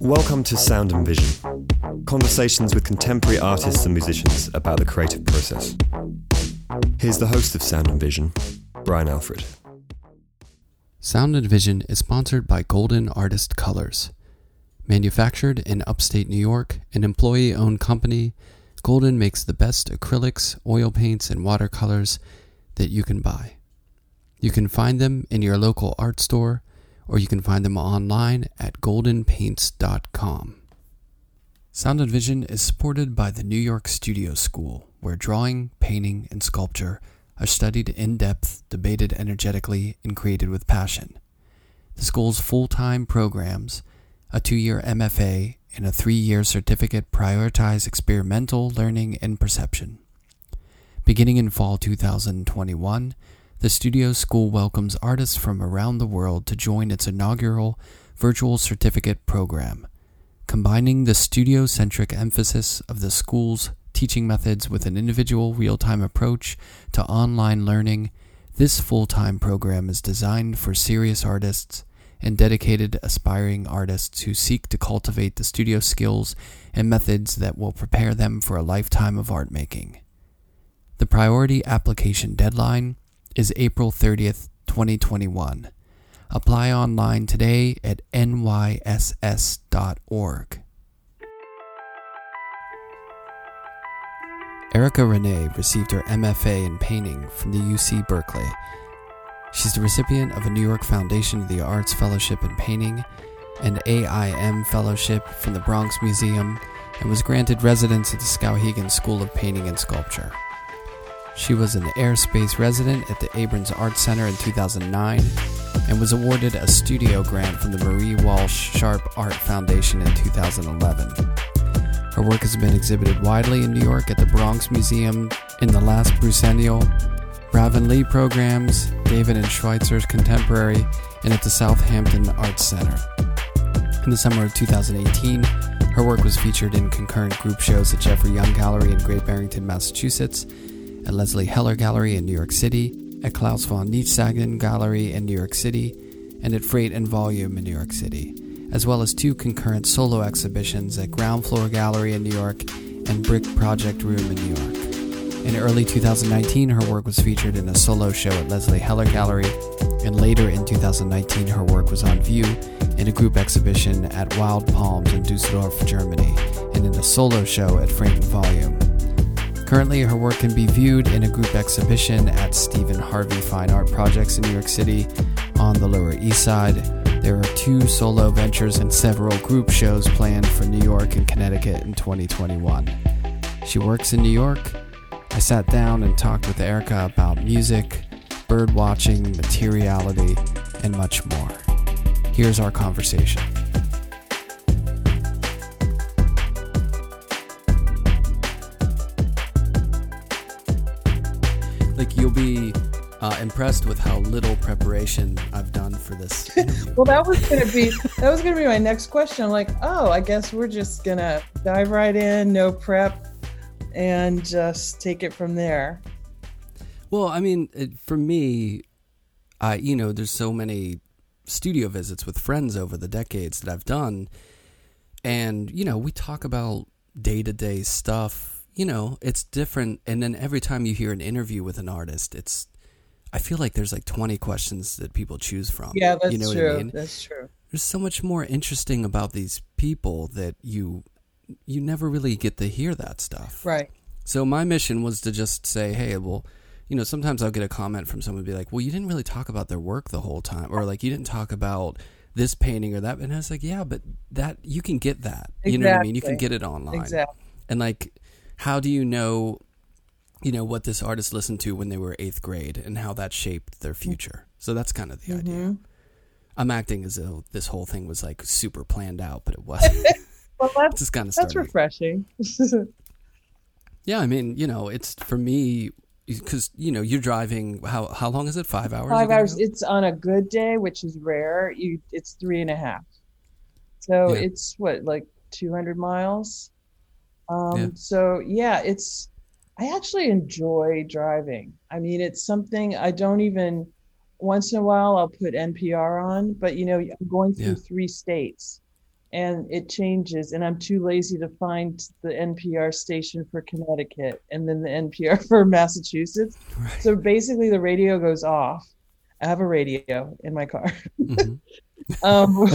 Welcome to Sound and Vision, conversations with contemporary artists and musicians about the creative process. Here's the host of Sound and Vision, Brian Alfred. Sound and Vision is sponsored by Golden Artist Colors. Manufactured in upstate New York, an employee owned company, Golden makes the best acrylics, oil paints, and watercolors that you can buy. You can find them in your local art store, or you can find them online at goldenpaints.com. Sound and Vision is supported by the New York Studio School, where drawing, painting, and sculpture are studied in depth, debated energetically, and created with passion. The school's full time programs, a two year MFA, and a three year certificate prioritize experimental learning and perception. Beginning in fall 2021, the Studio School welcomes artists from around the world to join its inaugural virtual certificate program. Combining the studio centric emphasis of the school's teaching methods with an individual real time approach to online learning, this full time program is designed for serious artists and dedicated aspiring artists who seek to cultivate the studio skills and methods that will prepare them for a lifetime of art making. The priority application deadline is April 30th, 2021. Apply online today at nyss.org. Erika Ranee received her MFA in painting from the UC Berkeley. She's the recipient of a New York Foundation of the Arts Fellowship in Painting, an AIM Fellowship from the Bronx Museum, and was granted residence at the Skowhegan School of Painting and Sculpture. She was an airspace resident at the Abrons Art Center in 2009 and was awarded a studio grant from the Marie Walsh Sharpe Art Foundation in 2011. Her work has been exhibited widely in New York at the Bronx Museum, in the Last Brucennial, BravinLee programs, David and Schweitzer's Contemporary, and at the Southampton Arts Center. In the summer of 2018, her work was featured in concurrent group shows at Geoffrey Young Gallery in Great Barrington, Massachusetts, at Lesley Heller Gallery in New York City, at Klaus von Nichtssagend Gallery in New York City, and at Freight and Volume in New York City, as well as two concurrent solo exhibitions at Ground Floor Gallery in New York and BRIC Project Room in New York. In early 2019, her work was featured in a solo show at Lesley Heller Gallery, and later in 2019, her work was on view in a group exhibition at Wild Palms in Dusseldorf, Germany, and in a solo show at and Volume. Currently, her work can be viewed in a group exhibition at Steven Harvey Fine Art Projects in New York City on the Lower East Side. There are two solo ventures and several group shows planned for New York and Connecticut in 2021. She works in New York. I sat down and talked with Erika about music, bird watching, materiality, and much more. Here's our conversation. like you'll be uh, impressed with how little preparation I've done for this. well, that was gonna be that was gonna be my next question. I'm like, oh, I guess we're just gonna dive right in, no prep, and just take it from there. Well, I mean, it, for me, I you know, there's so many studio visits with friends over the decades that I've done, and you know, we talk about day to day stuff you know, it's different. And then every time you hear an interview with an artist, it's, I feel like there's like 20 questions that people choose from. Yeah, that's you know true. I mean? That's true. There's so much more interesting about these people that you, you never really get to hear that stuff. Right. So my mission was to just say, hey, well, you know, sometimes I'll get a comment from someone be like, well, you didn't really talk about their work the whole time, or like you didn't talk about this painting or that. And I was like, yeah, but that you can get that. Exactly. You know what I mean? You can get it online. Exactly. And like how do you know you know what this artist listened to when they were eighth grade and how that shaped their future so that's kind of the Mm-hmm. idea i'm acting as though this whole thing was like super planned out but it wasn't Well, that's kind of that's refreshing. yeah i mean you know it's for me because you know you're driving how how long is it five hours Five hours. go? It's on a good day, which is rare. You, it's three and a half. So Yeah. it's what like 200 miles. Um, Yeah. So yeah, it's. I actually enjoy driving. I mean, it's something I don't even once in a while I'll put NPR on, but you know, I'm going through yeah. three states and it changes and I'm too lazy to find the NPR station for Connecticut and then the NPR for Massachusetts. Right. So basically the radio goes off. I have a radio in my car. Mm-hmm. um,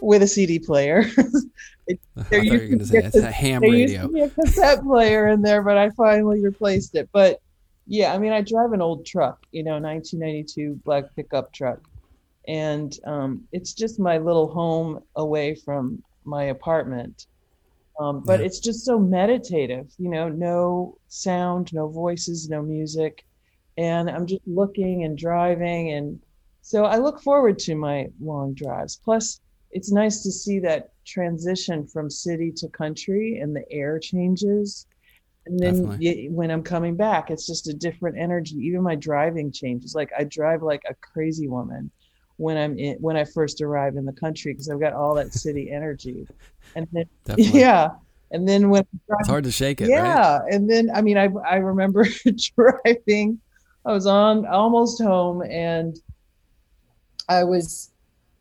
with a CD player. there used to say it's a ham there radio. Used to be a cassette player in there, but I finally replaced it. But yeah, I mean, I drive an old truck, you know, 1992 black pickup truck, and um, it's just my little home away from my apartment. Um, but yeah. it's just so meditative, you know, no sound, no voices, no music, and I'm just looking and driving and so I look forward to my long drives. Plus, it's nice to see that transition from city to country and the air changes. And then you, when I'm coming back, it's just a different energy. Even my driving changes. Like I drive like a crazy woman when I'm in, when I first arrive in the country because I've got all that city energy. And then Definitely. yeah, and then when driving, it's hard to shake it. Yeah, right? and then I mean I I remember driving. I was on almost home and I was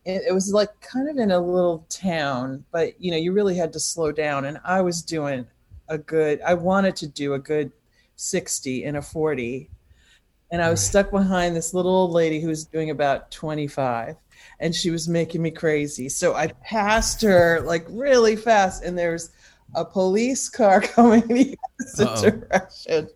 it, was like kind of in a little town, but you know, you really had to slow down and I was doing a good I wanted to do a good 60 in a 40. And I was stuck behind this little old lady who was doing about 25 and she was making me crazy. So I passed her like really fast and there's a police car coming the opposite direction.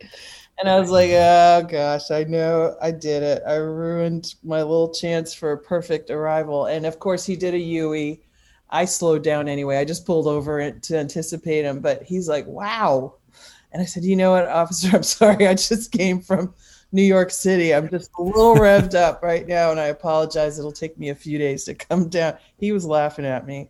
And I was like, oh gosh, I know I did it. I ruined my little chance for a perfect arrival. And of course, he did a Yui. I slowed down anyway. I just pulled over to anticipate him. But he's like, wow. And I said, you know what, officer, I'm sorry. I just came from New York City. I'm just a little revved up right now. And I apologize. It'll take me a few days to come down. He was laughing at me.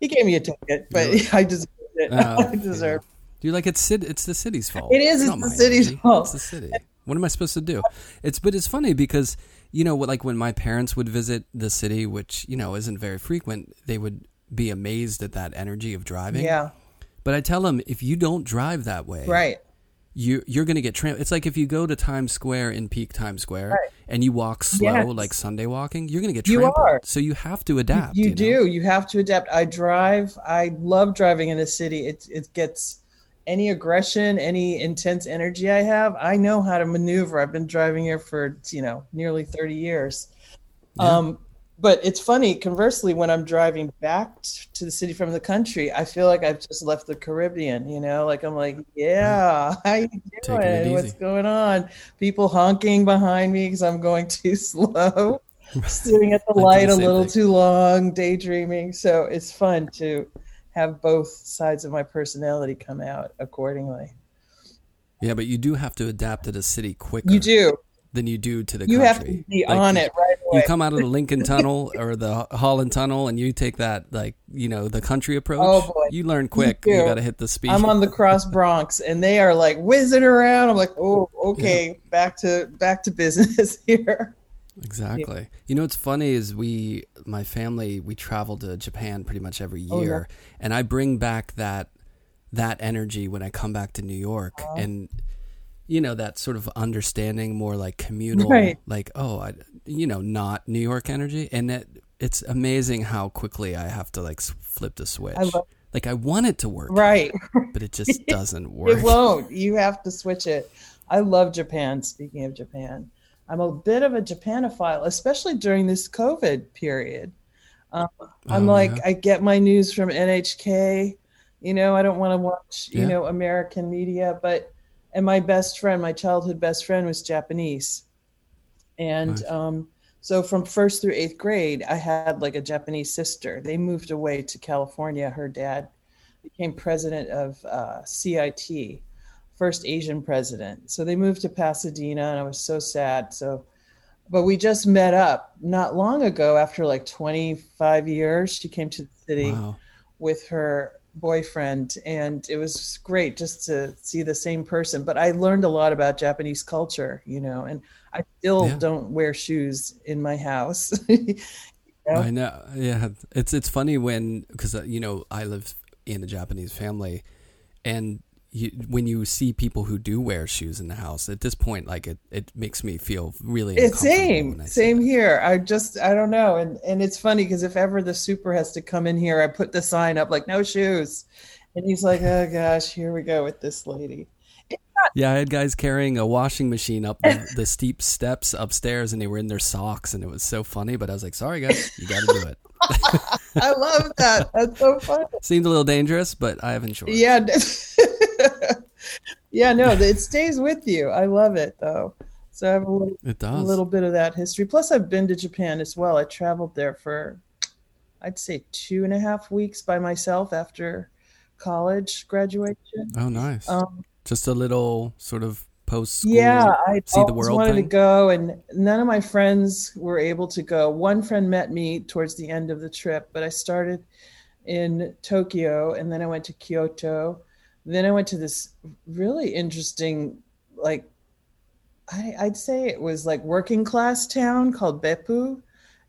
He gave me a ticket, but I deserved it. Uh, I deserved yeah. Do you like it's it's the city's fault? It is. It's, it's the city's energy. fault. It's the city. What am I supposed to do? It's but it's funny because you know like when my parents would visit the city, which you know isn't very frequent, they would be amazed at that energy of driving. Yeah. But I tell them if you don't drive that way, right, you you're going to get trampled. It's like if you go to Times Square in peak Times Square right. and you walk slow, yes. like Sunday walking, you're going to get trampled. You are. So you have to adapt. You, you do. Know? You have to adapt. I drive. I love driving in a city. It it gets any aggression, any intense energy I have, I know how to maneuver. I've been driving here for, you know, nearly 30 years. Yeah. Um, but it's funny, conversely, when I'm driving back to the city from the country, I feel like I've just left the Caribbean, you know, like I'm like, yeah, how you doing? What's going on? People honking behind me because I'm going too slow, sitting at the light a little thing. too long, daydreaming. So it's fun to have both sides of my personality come out accordingly. Yeah, but you do have to adapt to the city quicker. You do than you do to the country. you country. have to be like, on it right away. You come out of the Lincoln Tunnel or the Holland Tunnel, and you take that like you know the country approach. Oh boy, you learn quick. You, you got to hit the speed. I'm on the Cross Bronx, and they are like whizzing around. I'm like, oh, okay, yeah. back to back to business here. Exactly. Yeah. You know what's funny is we, my family, we travel to Japan pretty much every year, oh, yeah. and I bring back that that energy when I come back to New York, uh-huh. and you know that sort of understanding, more like communal, right. like oh, I, you know, not New York energy, and it, it's amazing how quickly I have to like flip the switch. I love- like I want it to work, right? But it just doesn't work. it won't. You have to switch it. I love Japan. Speaking of Japan I'm a bit of a Japanophile, especially during this COVID period. Um, I'm oh, like, yeah. I get my news from NHK. You know, I don't want to watch, you yeah. know, American media, but, and my best friend, my childhood best friend was Japanese. And nice. um, so from first through eighth grade, I had like a Japanese sister. They moved away to California. Her dad became president of uh, CIT, first Asian president. So they moved to Pasadena, and I was so sad. So, but we just met up not long ago after like 25 years. She came to the city wow. with her boyfriend, and it was great just to see the same person. But I learned a lot about Japanese culture, you know, and I still yeah. don't wear shoes in my house. you know? I know. Yeah, it's it's funny when because uh, you know I live in a Japanese family, and you, when you see people who do wear shoes in the house, at this point, like it, it makes me feel really. It's same, when I see same here. I just, I don't know, and and it's funny because if ever the super has to come in here, I put the sign up like no shoes, and he's like, oh gosh, here we go with this lady. Yeah, I had guys carrying a washing machine up the, the steep steps upstairs, and they were in their socks, and it was so funny. But I was like, "Sorry, guys, you got to do it." I love that. That's so funny. Seemed a little dangerous, but I have enjoyed. it. Yeah. yeah, no, it stays with you. I love it though. So I have a little, It a little bit of that history. Plus, I've been to Japan as well. I traveled there for, I'd say, two and a half weeks by myself after college graduation. Oh, nice. Um, Just a little sort of post school. yeah, I see the world wanted thing? to go, and none of my friends were able to go. One friend met me towards the end of the trip, but I started in Tokyo, and then I went to Kyoto. Then I went to this really interesting, like I, I'd say it was like working class town called Beppu,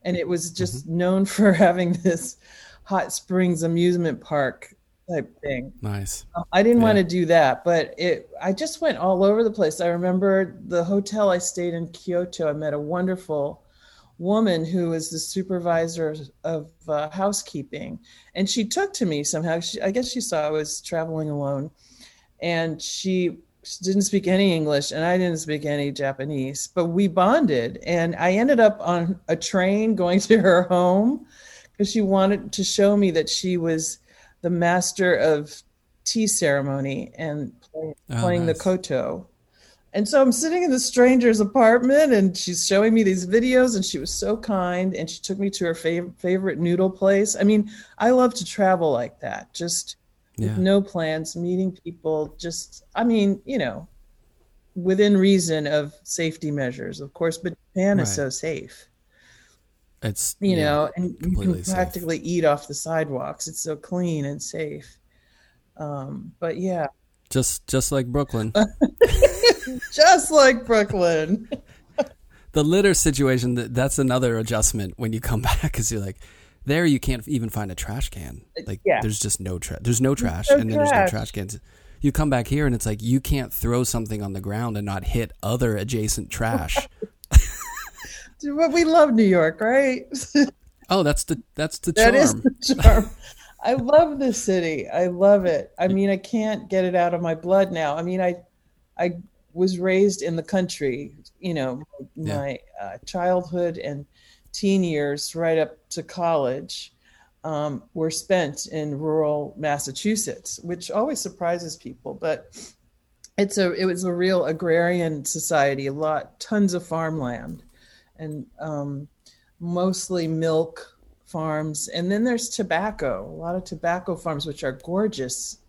and it was just mm-hmm. known for having this hot springs amusement park type thing. Nice. Um, I didn't want to do that, but it I just went all over the place. I remember the hotel I stayed in Kyoto. I met a wonderful woman who was the supervisor of uh, housekeeping, and she took to me somehow. She, I guess she saw I was traveling alone, and she didn't speak any English, and I didn't speak any Japanese. But we bonded, and I ended up on a train going to her home because she wanted to show me that she was the master of tea ceremony and play, Oh, playing nice. the koto. And so I'm sitting in the stranger's apartment and she's showing me these videos and she was so kind and she took me to her fav- favorite noodle place. I mean, I love to travel like that. Just Yeah. with no plans, meeting people, just I mean, you know, within reason of safety measures, of course, but Japan is so safe It's you yeah, know, and you can safe. practically eat off the sidewalks. It's so clean and safe. Um, but yeah, just just like Brooklyn. just like Brooklyn. the litter situation that's another adjustment when you come back because you're like there you can't even find a trash can like Uh, Yeah. there's just no trash there's no trash no and then there's no trash. trash cans you come back here and it's like you can't throw something on the ground and not hit other adjacent trash But we love New York, right? oh that's the that's the That charm is the charm. I love this city. I love it. I mean, I can't get it out of my blood now. I mean, I, I was raised in the country. You know, Yeah. my uh, childhood and teen years, right up to college, um, were spent in rural Massachusetts, which always surprises people. But it's a it was a real agrarian society. A lot, tons of farmland, and um, mostly milk farms and then there's tobacco a lot of tobacco farms which are gorgeous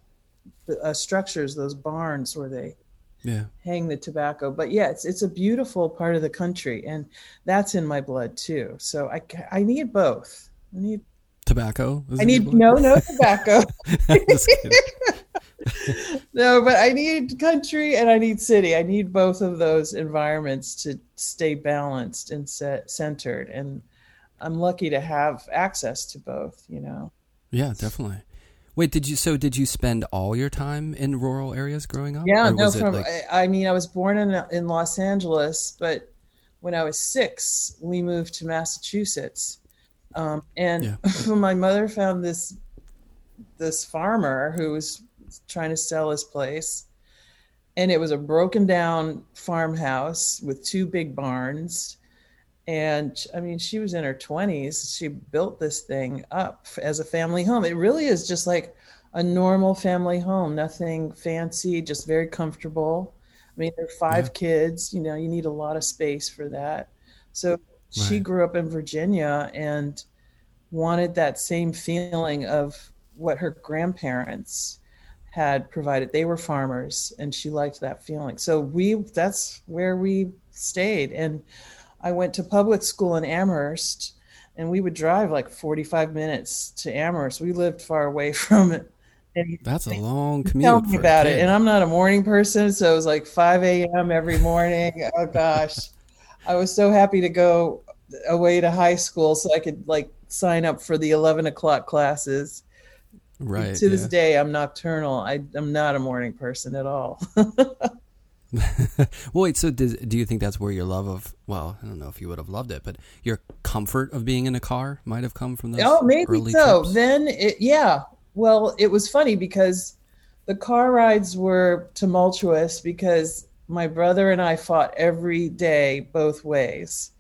uh, structures those barns where they yeah. hang the tobacco. But yeah it's it's a beautiful part of the country and that's in my blood too. So i i need both. I need tobacco? I need no no tobacco. No but i need country and i need city. I need both of those environments to stay balanced and set, centered and i'm lucky to have access to both you know yeah definitely wait did you so did you spend all your time in rural areas growing up Yeah, no. From like- I, I mean, I was born in in Los Angeles, but when I was six, we moved to Massachusetts, um, and Yeah. my mother found this this farmer who was trying to sell his place, and it was a broken down farmhouse with two big barns. And I mean, she was in her 20s. She built this thing up as a family home. It really is just like a normal family home, nothing fancy, just very comfortable. I mean, there are five Yeah. kids, you know, you need a lot of space for that. So she grew up in Virginia and wanted that same feeling of what her grandparents had provided. They were farmers and she liked that feeling. So we that's where we stayed and I went to public school in Amherst and we would drive like 45 minutes to Amherst. We lived far away from it. And that's a long commute. tell me about it. And I'm not a morning person, so it was like 5 a.m. every morning. oh gosh, I was so happy to go away to high school so I could like sign up for the 11 o'clock classes. Right. to this yeah. day, I'm nocturnal. I, I'm not a morning person at all. well, wait. So, does, do you think that's where your love of? Well, I don't know if you would have loved it, but your comfort of being in a car might have come from those. oh, maybe early so. trips? Then, it, yeah. Well, it was funny because the car rides were tumultuous because my brother and I fought every day both ways.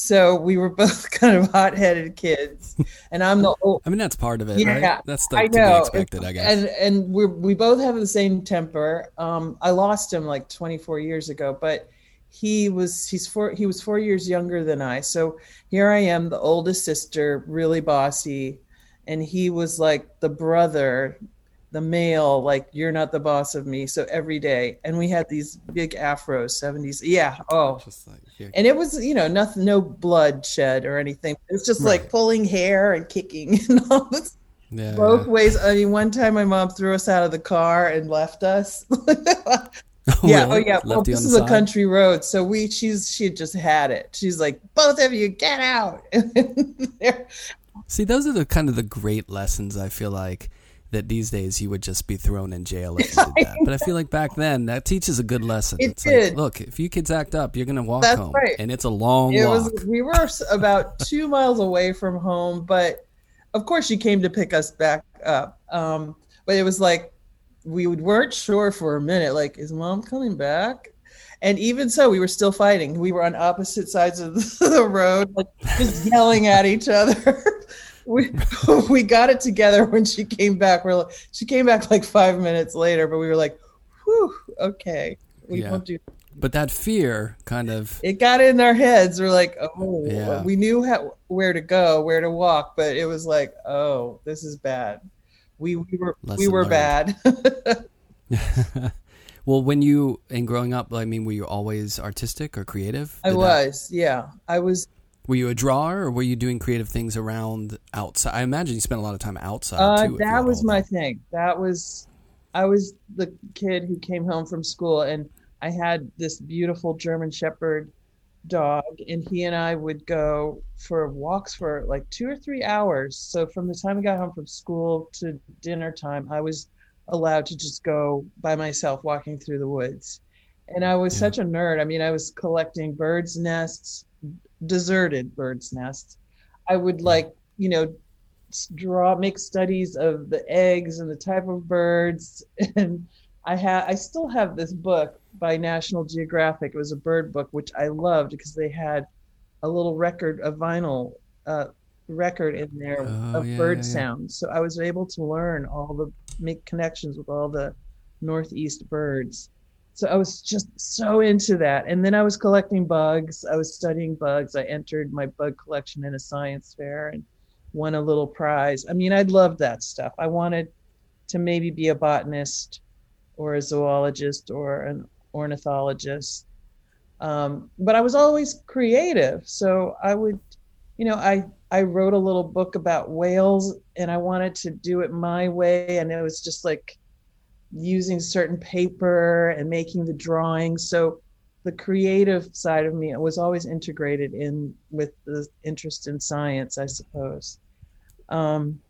So we were both kind of hot-headed kids, and I'm the old, I mean, that's part of it, Yeah, right? That's the, I to be know. expected, I guess. And and we we both have the same temper. Um, I lost him like 24 years ago, but he was he's four he was four years younger than I. So here I am, the oldest sister, really bossy, and he was like the brother, the male, like you're not the boss of me. So every day, and we had these big afros, 70s. Yeah. Oh, Just like and it was you know nothing, no blood shed or anything. It's just Right. like pulling hair and kicking and all this yeah. both ways. I mean, one time my mom threw us out of the car and left us. Oh, yeah, oh, really? oh yeah. Well, Left you this is a country road, so we she's she had just had it. She's like, both of you get out. See, those are the kind of the great lessons I feel like that these days you would just be thrown in jail if you did that. But I feel like back then that teaches a good lesson. It it's did. like, look, if you kids act up, you're gonna walk That's home, right. and it's a long it walk. was we were about two miles away from home, but of course she came to pick us back up. Um, but it was like we weren't sure for a minute, like, is mom coming back? And even so, we were still fighting. We were on opposite sides of the road, like just yelling at each other. We we got it together when she came back. We're like, she came back like five minutes later, but we were like, "Whew, okay, we Yeah. won't do But that fear kind of it got in our heads. We're like, oh, Yeah. we knew how, where to go, where to walk, but it was like, oh, this is bad. We we were we were learned. bad. well, when you and growing up, I mean, were you always artistic or creative? I Did that- was, yeah, I was. Were you a drawer, or were you doing creative things around outside? I imagine you spent a lot of time outside. Uh, too, that was my thing. That was, I was the kid who came home from school, and I had this beautiful German Shepherd dog, and he and I would go for walks for like two or three hours. So from the time I got home from school to dinner time, I was allowed to just go by myself walking through the woods. And I was Yeah. such a nerd. I mean, I was collecting birds' nests, deserted birds' nests. I would like, you know, draw, make studies of the eggs and the type of birds. And I have, I still have this book by National Geographic. It was a bird book, which I loved because they had a little record, a vinyl uh, record in there Oh, of yeah, bird yeah, sounds. So I was able to learn all the, make connections with all the Northeast birds. So I was just so into that. And then I was collecting bugs. I was studying bugs. I entered my bug collection in a science fair and won a little prize. I mean, I loved that stuff. I wanted to maybe be a botanist or a zoologist or an ornithologist. Um, but I was always creative. So I would, you know, I, I wrote a little book about whales and I wanted to do it my way. And it was just like using certain paper and making the drawings. So the creative side of me was always integrated in with the interest in science, I suppose. Um,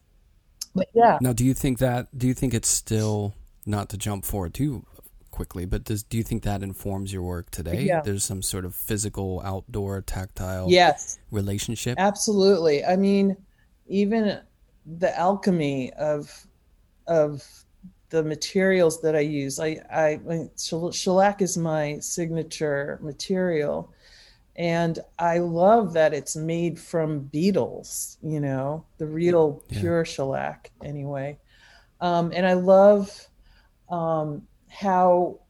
but yeah, Now, do you think that? Do you think it's still not to jump forward too quickly, but does do you think that informs your work today? Yeah. There's some sort of physical, outdoor, tactile yes, relationship. absolutely. I mean, even the alchemy of of the materials that I use. I, I, I shellac is my signature material, and I love that it's made from beetles. You know, the real Yeah. pure shellac, anyway. Um, and I love um, how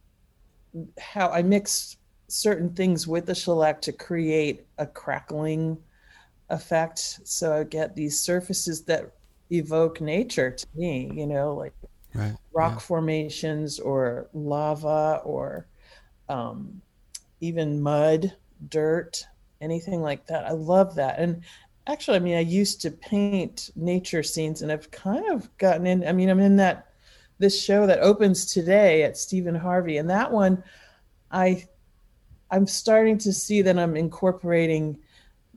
how I mix certain things with the shellac to create a crackling effect. So I get these surfaces that evoke nature to me. You know, like right. rock formations or lava or um, even mud, dirt, anything like that. I love that. And actually, I mean, I used to paint nature scenes and I've kind of gotten in. I mean, I'm in that this show that opens today at Steven Harvey, and that one, I, I'm starting to see that I'm incorporating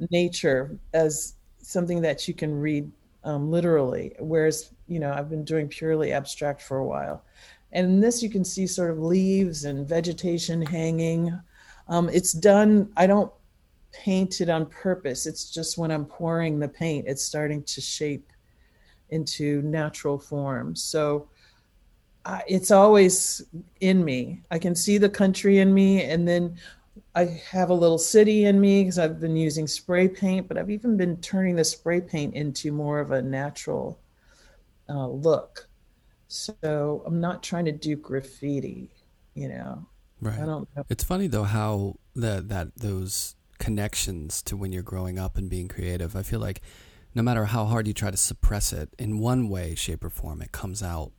nature as something that you can read um, literally. Whereas, you know, I've been doing purely abstract for a while. And in this, you can see sort of leaves and vegetation hanging. Um, it's done, I don't paint it on purpose. It's just when I'm pouring the paint, it's starting to shape into natural form. So uh, it's always in me. I can see the country in me, and then I have a little city in me because I've been using spray paint, but I've even been turning the spray paint into more of a natural uh, look. So I'm not trying to do graffiti, you know. Right. I don't. Know. It's funny though how that that those connections to when you're growing up and being creative. I feel like no matter how hard you try to suppress it, in one way, shape, or form, it comes out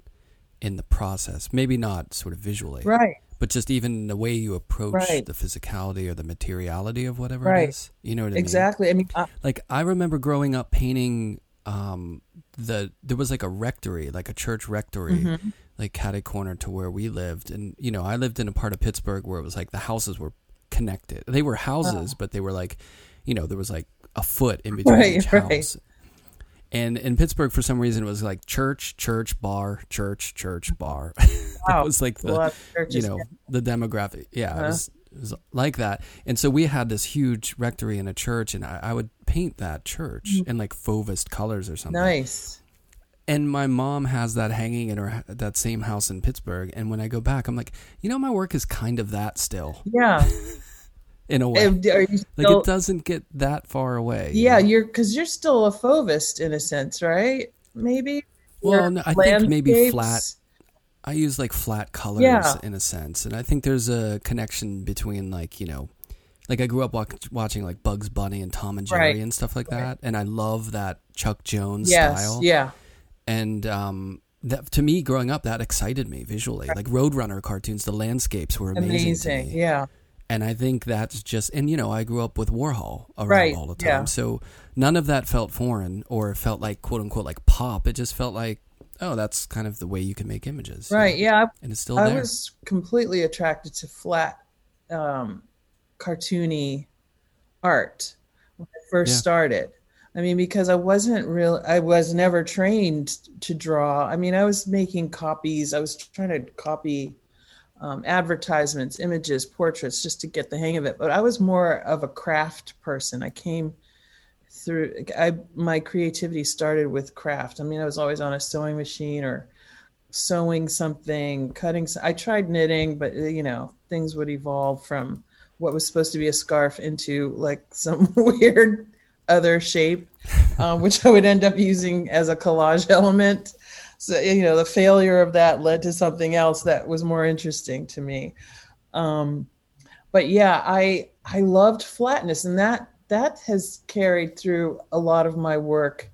in the process. Maybe not sort of visually, right? But just even the way you approach right. the physicality or the materiality of whatever right. it is. You know what I exactly. mean? Exactly. I mean, I, like I remember growing up painting. Um, the there was like a rectory, like a church rectory, mm-hmm. like catty corner to where we lived, and you know I lived in a part of Pittsburgh where it was like the houses were connected. They were houses, oh. but they were like, you know, there was like a foot in between right, each house. And in Pittsburgh, for some reason, it was like church, church, bar, church, church, bar. Wow. it was like the, you know, the demographic. Yeah, uh-huh. it, was, was, like that. And so we had this huge rectory in a church, and I, I would paint that church mm-hmm. in like Fauvist colors or something. Nice. And my mom has that hanging in her that same house in Pittsburgh. And when I go back, I'm like, you know, my work is kind of that still. Yeah. in a way. Still, like it doesn't get that far away. Yeah, you are because you're still a fauvist in a sense, right? Maybe. Well, no, I think maybe flat. I use like flat colors yeah. in a sense, and I think there's a connection between like you know, like I grew up watch, watching like Bugs Bunny and Tom and Jerry right. and stuff like that, and I love that Chuck Jones yes, style. Yeah. And um, that to me, growing up, that excited me visually. Like Roadrunner cartoons, the landscapes were amazing. amazing. Yeah. And I think that's just, and you know, I grew up with Warhol around right, all the time. Yeah. So none of that felt foreign or felt like quote unquote like pop. It just felt like, oh, that's kind of the way you can make images. Right. You know? Yeah. And it's still there. I there. was completely attracted to flat, um, cartoony art when I first yeah. started. I mean, because I wasn't real, I was never trained to draw. I mean, I was making copies, I was trying to copy um, advertisements, images, portraits, just to get the hang of it. But I was more of a craft person. I came through. I my creativity started with craft. I mean, I was always on a sewing machine or sewing something, cutting. I tried knitting, but you know, things would evolve from what was supposed to be a scarf into like some weird other shape, um, which I would end up using as a collage element so you know the failure of that led to something else that was more interesting to me um, but yeah i i loved flatness and that that has carried through a lot of my work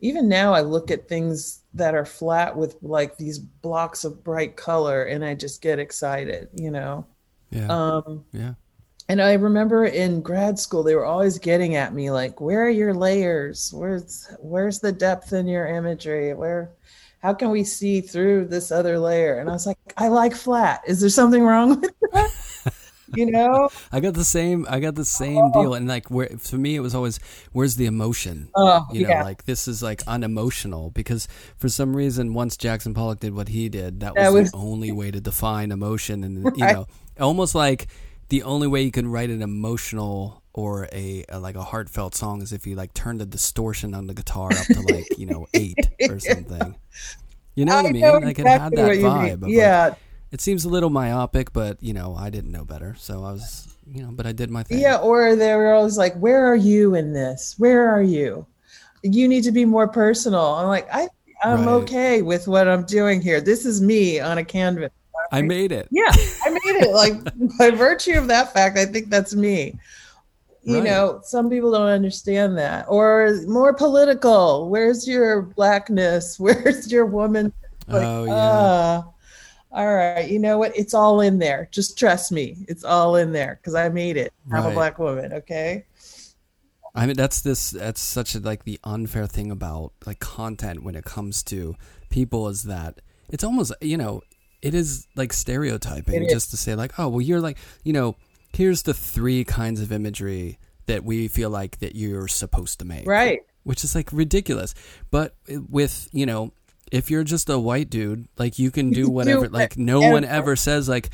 even now i look at things that are flat with like these blocks of bright color and i just get excited you know yeah um yeah and i remember in grad school they were always getting at me like where are your layers where's where's the depth in your imagery where how can we see through this other layer? And I was like, I like flat. Is there something wrong with that? You know i got the same i got the same oh. deal and like where for me it was always where's the emotion oh you know yeah. like this is like unemotional because for some reason once jackson pollock did what he did that was, that was the only way to define emotion and right. you know almost like the only way you can write an emotional or a, a, like a heartfelt song is if you like turn the distortion on the guitar up to like you know eight or something. You know what I, mean? Like exactly it had that vibe. yeah. Like, it seems a little myopic, but you know I didn't know better, so I was you know, but I did my thing. Yeah, or they were always like, "Where are you in this? Where are you? You need to be more personal." I'm like, I I'm right. okay with what I'm doing here. This is me on a canvas. I made it. Yeah, I made it. Like by virtue of that fact, I think that's me you right. know some people don't understand that or more political where's your blackness where's your woman like, oh yeah uh, all right you know what it's all in there just trust me it's all in there because i made it i'm right. a black woman okay i mean that's this that's such a like the unfair thing about like content when it comes to people is that it's almost you know it is like stereotyping is. just to say like oh well you're like you know here's the three kinds of imagery that we feel like that you're supposed to make. Right. which is like ridiculous. But with you know, if you're just a white dude, like you can do whatever. like no one ever says like.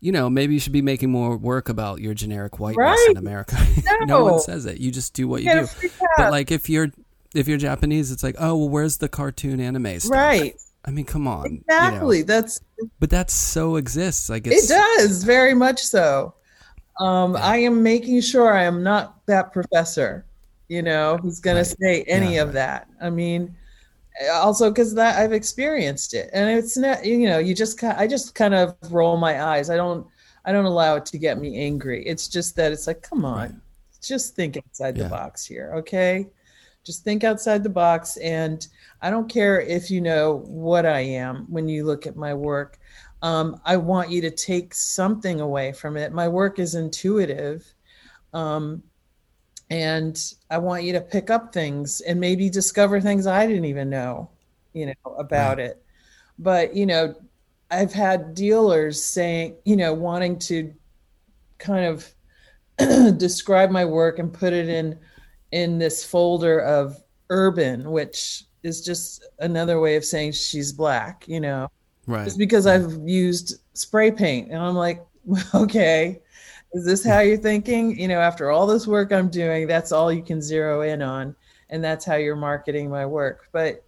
You know, maybe you should be making more work about your generic whiteness Right. in America. no. No. one says it. You just do what you gotta do. But like if you're if you're Japanese, it's like, oh well, where's the cartoon anime stuff? right. I mean, come on. you know. Exactly. That's But that so exists. Like it does very much so. Um, I am making sure I am not that professor, you know, who's going Right. to say any Yeah, of that. I mean, also because that I've experienced it, and it's not, you know, you just I just kind of roll my eyes. I don't I don't allow it to get me angry. It's just that it's like, come on, Right. just think outside Yeah. the box here, okay? Just think outside the box, and I don't care if you know what I am when you look at my work. Um, I want you to take something away from it. My work is intuitive. Um, and I want you to pick up things and maybe discover things I didn't even know, you know, about it. But, you know, I've had dealers saying, you know, wanting to kind of describe my work and put it in in this folder of urban, which is just another way of saying she's black, you know. right. It's because I've used spray paint. And I'm like, okay, is this how you're thinking? You know, after all this work I'm doing, that's all you can zero in on. And that's how you're marketing my work. But,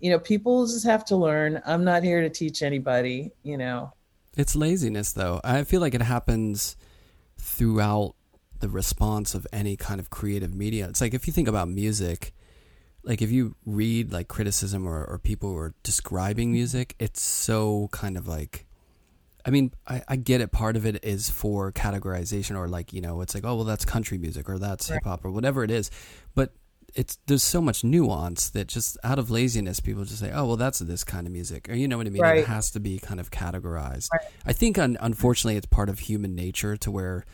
you know, people just have to learn. I'm not here to teach anybody, you know. It's laziness, though. I feel like it happens throughout the response of any kind of creative media. It's like if you think about music, like if you read like criticism or, or people who are describing music, it's so kind of like. I mean, I, I get it. Part of it is for categorization, or like you know, it's like, oh well, that's country music, or that's Right. hip hop, or whatever it is. But it's there's so much nuance that just out of laziness, people just say, oh well, that's this kind of music, or you know what I mean. Right. It has to be kind of categorized. Right. I think, un- unfortunately, it's part of human nature to where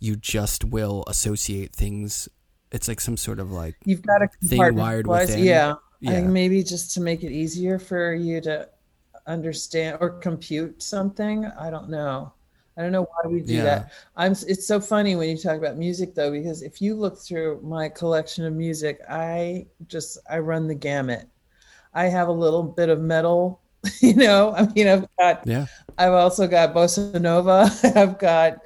you just will associate things. It's like some sort of like You've got to Thing wired within. Yeah. I yeah, think maybe just to make it easier for you to understand or compute something. I don't know. I don't know why we do Yeah. that. I'm. It's so funny when you talk about music though, because if you look through my collection of music, I just I run the gamut. I have a little bit of metal, you know. I mean, I've got yeah, I've also got bossa nova. I've got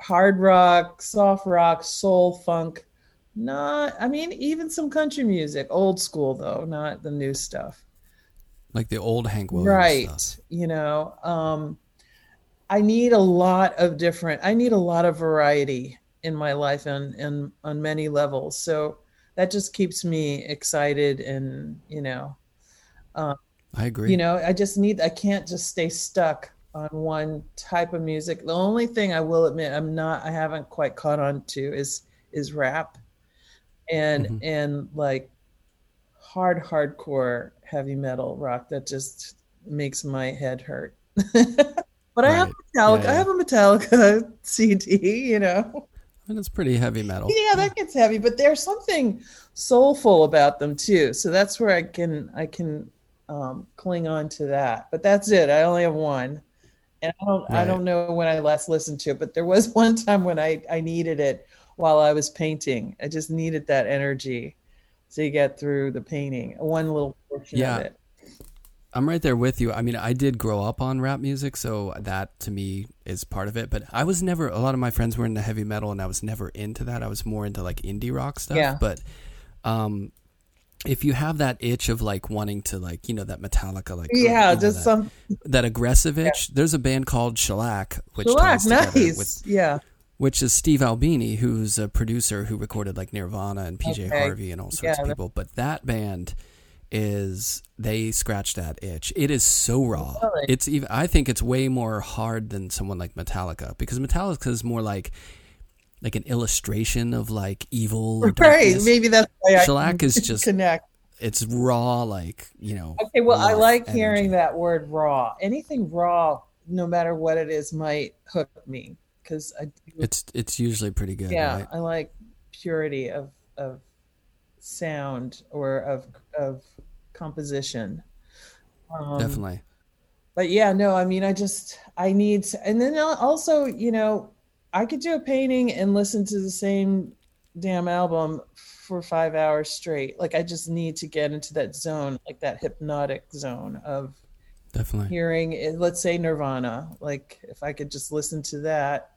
hard rock, soft rock, soul, funk. Not, I mean, even some country music, old school though, not the new stuff. Like the old Hank Williams right. stuff. You know, um, I need a lot of different. I need a lot of variety in my life and and on many levels. So that just keeps me excited and you know I agree. you know i just need i can't just stay stuck on one type of music the only thing i will admit i'm not i haven't quite caught on to is is rap and Mhm. and like hard hardcore heavy metal rock that just makes my head hurt. But i have metallica Yeah, i have a metallica cd you know? And it's pretty heavy metal. yeah that gets heavy but there's something soulful about them too. So that's where i can i can um, cling on to that. But that's it. I only have one. And i don't i don't know when i last listened to it but there was one time when i i needed it while i was painting. I just needed that energy to get through the painting one little portion Yeah. of it I'm right there with you. I mean, I did grow up on rap music, so that to me is part of it. But I was never. A lot of my friends were into heavy metal, and I was never into that. I was more into like indie rock stuff. Yeah. But um, if you have that itch of like wanting to like you know that Metallica like yeah you just that, some that aggressive itch. There's a band called Shellac, which shellac nice with yeah which is Steve Albini, who's a producer who recorded like Nirvana and PJ Okay. Harvey and all sorts Yeah, of people. But that band is they scratch that itch. It is so raw. Really? It's even I think it's way more hard than someone like Metallica because Metallica is more like like an illustration of like evil right darkness. maybe that's why I Shellac is just connect it's raw like, you know. Okay, well, I like hearing that word raw. Anything raw, no matter what it is, might hook me because I, do- It's it's usually pretty good, yeah, right? I like purity of of sound or of of composition. Um, Definitely. But yeah, no, I mean, I just I need, to, and then also, you know, I could do a painting and listen to the same damn album for five hours straight. Like I just need to get into that zone, like that hypnotic zone of Definitely. hearing, eh, let's say Nirvana. Like if I could just listen to that,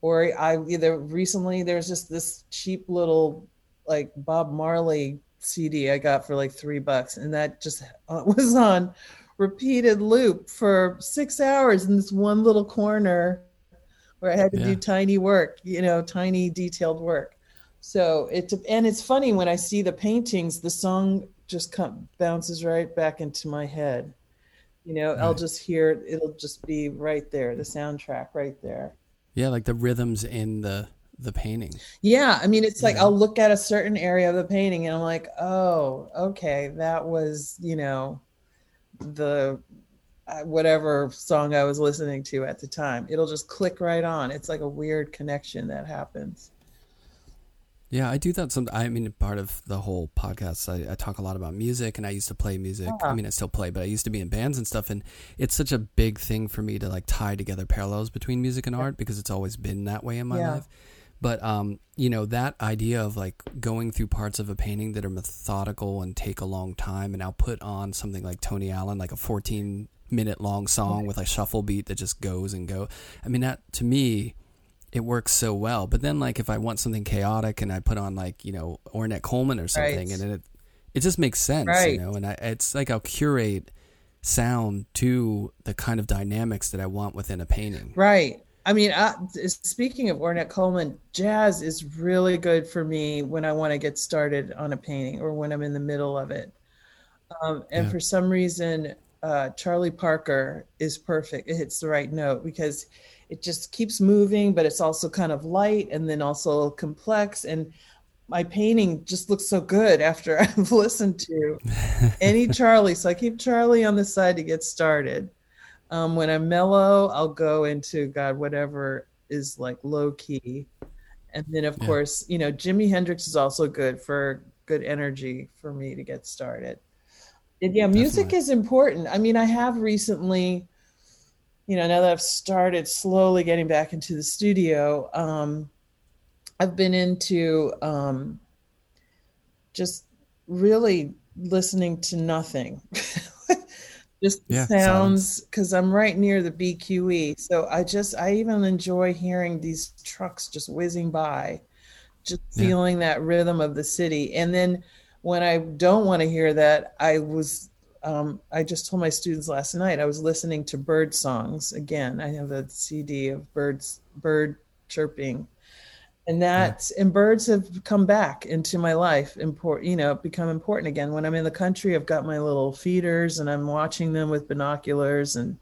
or I either recently there's just this cheap little like Bob Marley CD I got for like three bucks, and that just uh, was on repeated loop for six hours in this one little corner where I had to Yeah. do tiny work, you know, tiny detailed work. So it and it's funny when I see the paintings, the song just come, bounces right back into my head. You know, I'll just hear it'll just be right there, the soundtrack right there. Yeah, like the rhythms in the the painting. Yeah, I mean, it's like Yeah. I'll look at a certain area of the painting and I'm like, oh, okay, that was, you know, the uh, whatever song I was listening to at the time. It'll just click right on. It's like a weird connection that happens. Yeah, I do that. Some. I mean, part of the whole podcast, I, I talk a lot about music, and I used to play music. I mean, I still play, but I used to be in bands and stuff. And it's such a big thing for me to like tie together parallels between music and art because it's always been that way in my Yeah. life. But um, you know, that idea of like going through parts of a painting that are methodical and take a long time, and I'll put on something like Tony Allen, like a 14 minute long song with a shuffle beat that just goes and go. I mean, that to me it works so well. But then like if I want something chaotic and I put on like, you know, Ornette Coleman or something Right. and then it it just makes sense, Right. you know, and I it's like I'll curate sound to the kind of dynamics that I want within a painting. Right. I mean, I, speaking of Ornette Coleman, jazz is really good for me when I want to get started on a painting or when I'm in the middle of it. Um, and Yeah. for some reason, uh, Charlie Parker is perfect. It hits the right note because it just keeps moving, but it's also kind of light and then also complex. And my painting just looks so good after I've listened to any Charlie. So I keep Charlie on the side to get started. Um, when I'm mellow, I'll go into God, whatever is like low key. And then, of Yeah. course, you know, Jimi Hendrix is also good for good energy for me to get started. And yeah, music Definitely. is important. I mean, I have recently, you know, now that I've started slowly getting back into the studio, um, I've been into um, just really listening to nothing. just Yeah, sounds because I'm right near the BQE. So I just I even enjoy hearing these trucks just whizzing by, just Yeah. feeling that rhythm of the city. And then when I don't want to hear that, I was um, I just told my students last night I was listening to bird songs again. I have a CD of birds bird chirping and that and birds have come back into my life important you know become important again when i'm in the country i've got my little feeders and i'm watching them with binoculars and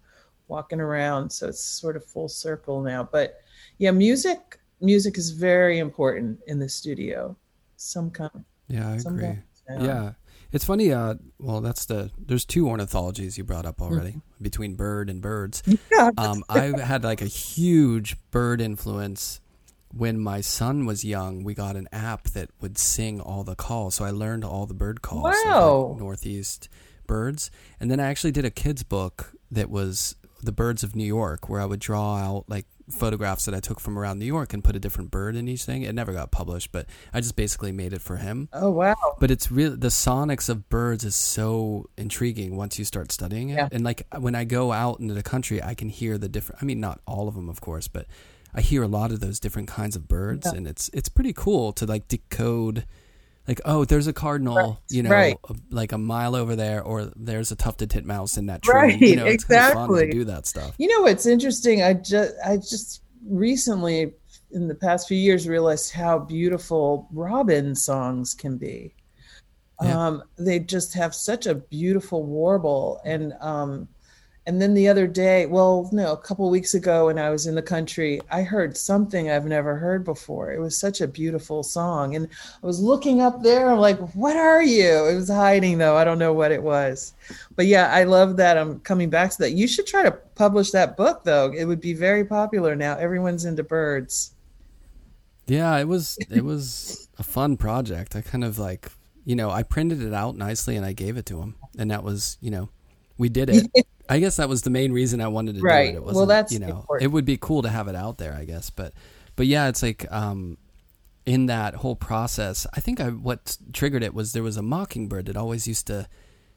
walking around so it's sort of full circle now but yeah music music is very important in the studio some kind Yeah, I some agree. kind of. Yeah. It's funny, uh well that's the there's two ornithologies you brought up already between bird and birds. yeah um, I had like a huge bird influence when my son was young. We got an app that would sing all the calls, so I learned all the bird calls. of, like, Wow. northeast birds, and then I actually did a kids book that was the birds of New York, where I would draw out like photographs that I took from around New York and put a different bird in each thing. It never got published, but I just basically made it for him oh wow but it's really the sonics of birds is so intriguing once you start studying it Yeah. and like when i go out into the country i can hear the different i mean not all of them of course but i hear a lot of those different kinds of birds Yeah. and it's it's pretty cool to like decode like oh there's a cardinal Right, you know right. like a mile over there or there's a tufted titmouse in that tree Right, you know it's kinda fun exactly. to do that stuff You know what's interesting? I just I just recently in the past few years realized how beautiful robin songs can be. Yeah. Um, they just have such a beautiful warble and um, and then the other day, well, no, a couple weeks ago when I was in the country, I heard something I've never heard before. It was such a beautiful song. And I was looking up there, I'm like, what are you? It was hiding though. I don't know what it was. But yeah, I love that. I'm coming back to that. You should try to publish that book though. It would be very popular now. Everyone's into birds. Yeah, it was it was a fun project. I kind of like, you know, I printed it out nicely and I gave it to him, and that was, you know, we did it. I guess that was the main reason I wanted to Right. do it. It Well, that's you know, important. it would be cool to have it out there, I guess, but but yeah, it's like um in that whole process, I think I what triggered it was there was a mockingbird that always used to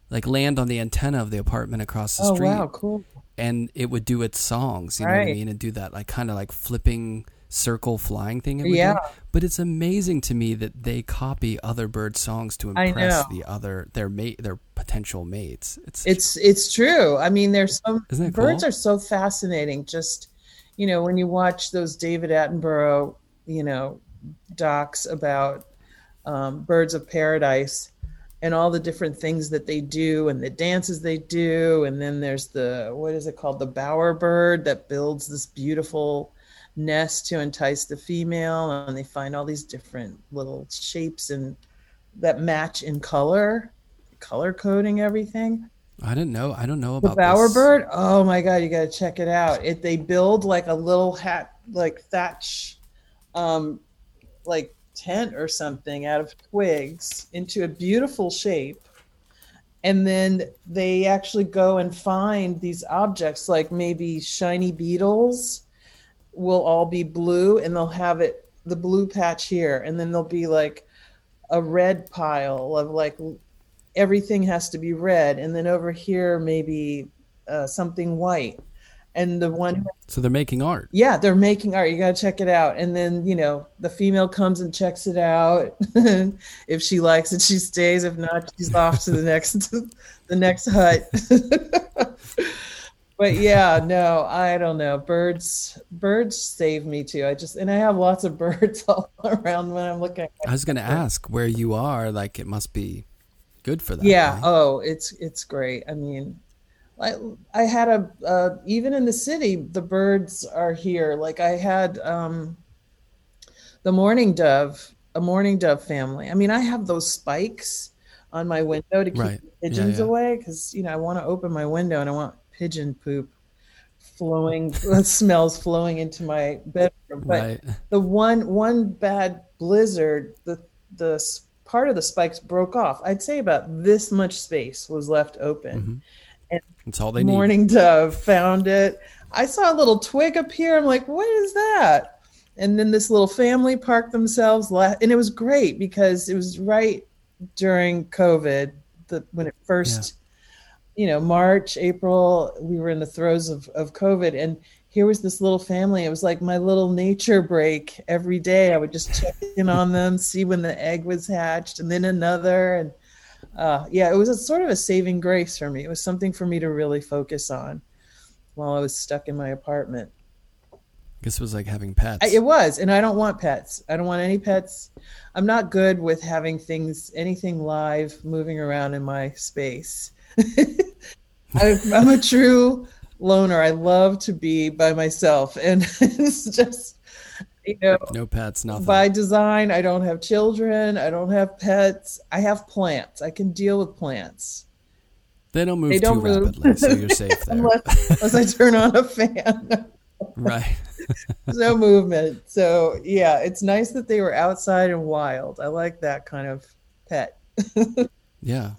like land on the antenna of the apartment across the oh street, wow, cool. and it would do its songs. You know what I mean? And do that like kind of like flipping circle flying thing. It would do. Yeah. But it's amazing to me that they copy other bird songs to impress the other their mate their potential mates. It's It's it's true. I mean, there's some birds cool? are so fascinating. Just you know, when you watch those David Attenborough, you know, docs about um, birds of paradise and all the different things that they do and the dances they do, and then there's the what is it called, the bower bird that builds this beautiful nest to entice the female, and they find all these different little shapes and that match in color, color coding everything I didn't know. I don't know the about bower this. bird oh my god you gotta check it out it they build like a little hat like thatch um like tent or something out of twigs into a beautiful shape and then they actually go and find these objects like maybe shiny beetles will all be blue and they'll have it the blue patch here. And then there'll be like a red pile of like everything has to be red. And then over here maybe uh, something white. And the one So they're making art. yeah they're making art. You got to check it out. And then you know the female comes and checks it out. If she likes it she stays. If not she's off to the next the next hut but yeah no i don't know birds birds save me too i just and i have lots of birds all around when i'm looking I was going to ask where you are. Like it must be good for that. yeah right? oh it's it's great i mean I, I had a uh, even in the city the birds are here like i had um the mourning dove a mourning dove family i mean i have those spikes on my window to keep Right. the Yeah, pigeons yeah. away because you know i want to open my window and i want pigeon poop flowing smells flowing into my bedroom. But right. the one one bad blizzard the the part of the spikes broke off. I'd say about this much space was left open. Mm-hmm. That's all they need. mourning dove found it. I saw a little twig appear. I'm like what is that? And then this little family parked themselves la- and it was great because it was right during covid the when it first you know march april we were in the throes of, of covid and here was this little family. It was like my little nature break every day. I would just check in on them see when the egg was hatched and then another and uh, yeah it was a sort of a saving grace for me. It was something for me to really focus on while i was stuck in my apartment. This was like having pets. I, it was and i don't want pets. I don't want any pets. I'm not good with having things anything live moving around in my space I, i'm a true loner i love to be by myself and it's just you know no pets, nothing. by design i don't have children i don't have pets i have plants i can deal with plants they don't move they don't too move. rapidly, so you're safe there. unless, unless i turn on a fan right. There's no movement so yeah it's nice that they were outside and wild i like that kind of pet Yeah.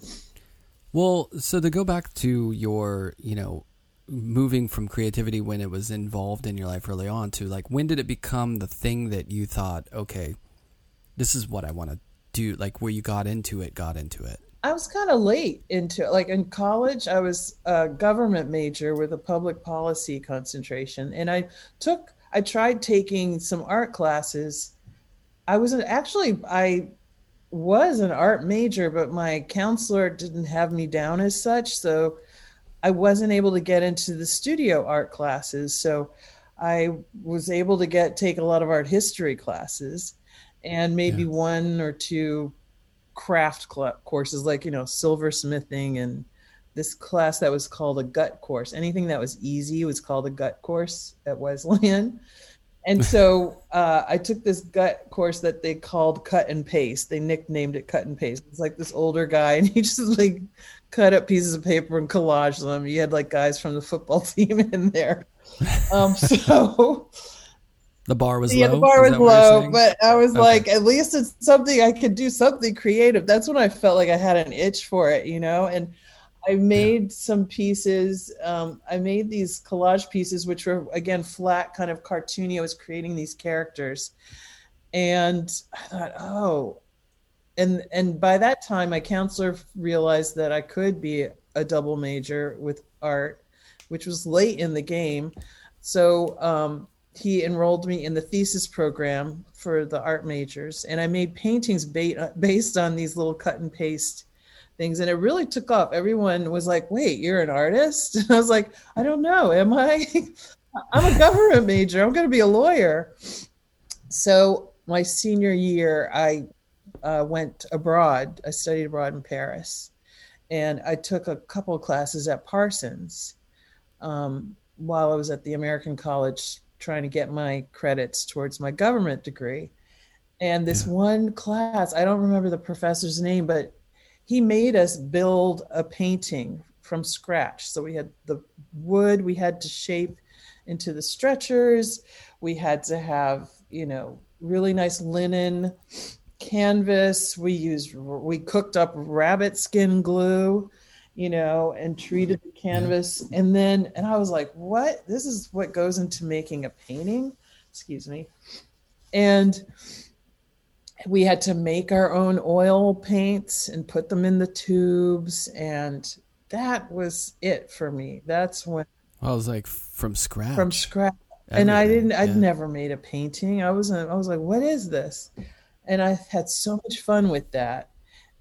Well, so to go back to your, you know, moving from creativity when it was involved in your life early on to like when did it become the thing that you thought, okay, this is what I want to do, like where you got into it, got into it. I was kind of late into it. Like in college, I was a government major with a public policy concentration, and I took, I tried taking some art classes. I was actually, I was an art major, but my counselor didn't have me down as such, so I wasn't able to get into the studio art classes. So I was able to get take a lot of art history classes, and maybe Yeah. one or two craft cl- courses like you know silversmithing and this class that was called a gut course anything that was easy was called a gut course at wesleyan and so uh, i took this gut course that they called cut and paste they nicknamed it cut and paste it's like this older guy and he just like cut up pieces of paper and collage them you had like guys from the football team in there um, so The bar was yeah, low. the bar was that what you're low, but I was Okay. like, at least it's something I could do something creative. That's when I felt like I had an itch for it, you know. And I made some pieces. Um, I made these collage pieces, which were again flat, kind of cartoony. I was creating these characters, And I thought, oh, and and by that time my counselor realized that I could be a double major with art, which was late in the game. So um, he enrolled me in the thesis program for the art majors, and I made paintings based on these little cut and paste things, and it really took off. Everyone was like, "Wait, you're an artist?" And I was like, "I don't know. Am I? I'm a government major. I'm going to be a lawyer." So my senior year, I uh, went abroad. I studied abroad in Paris, and I took a couple of classes at Parsons um, while I was at the American College trying to get my credits towards my government degree. And this yeah. one class, I don't remember the professor's name, but he made us build a painting from scratch. So we had the wood we had to shape into the stretchers. We had to have, you know, really nice linen canvas. We used we cooked up rabbit skin glue, you know, and treated the canvas. And then and I was like, what? This is what goes into making a painting. Excuse me. And we had to make our own oil paints and put them in the tubes and that was it for me. That's when well, I was like from scratch. From scratch. Everything. And I didn't I'd never made a painting. I wasn't I was like, what is this? and I had so much fun with that.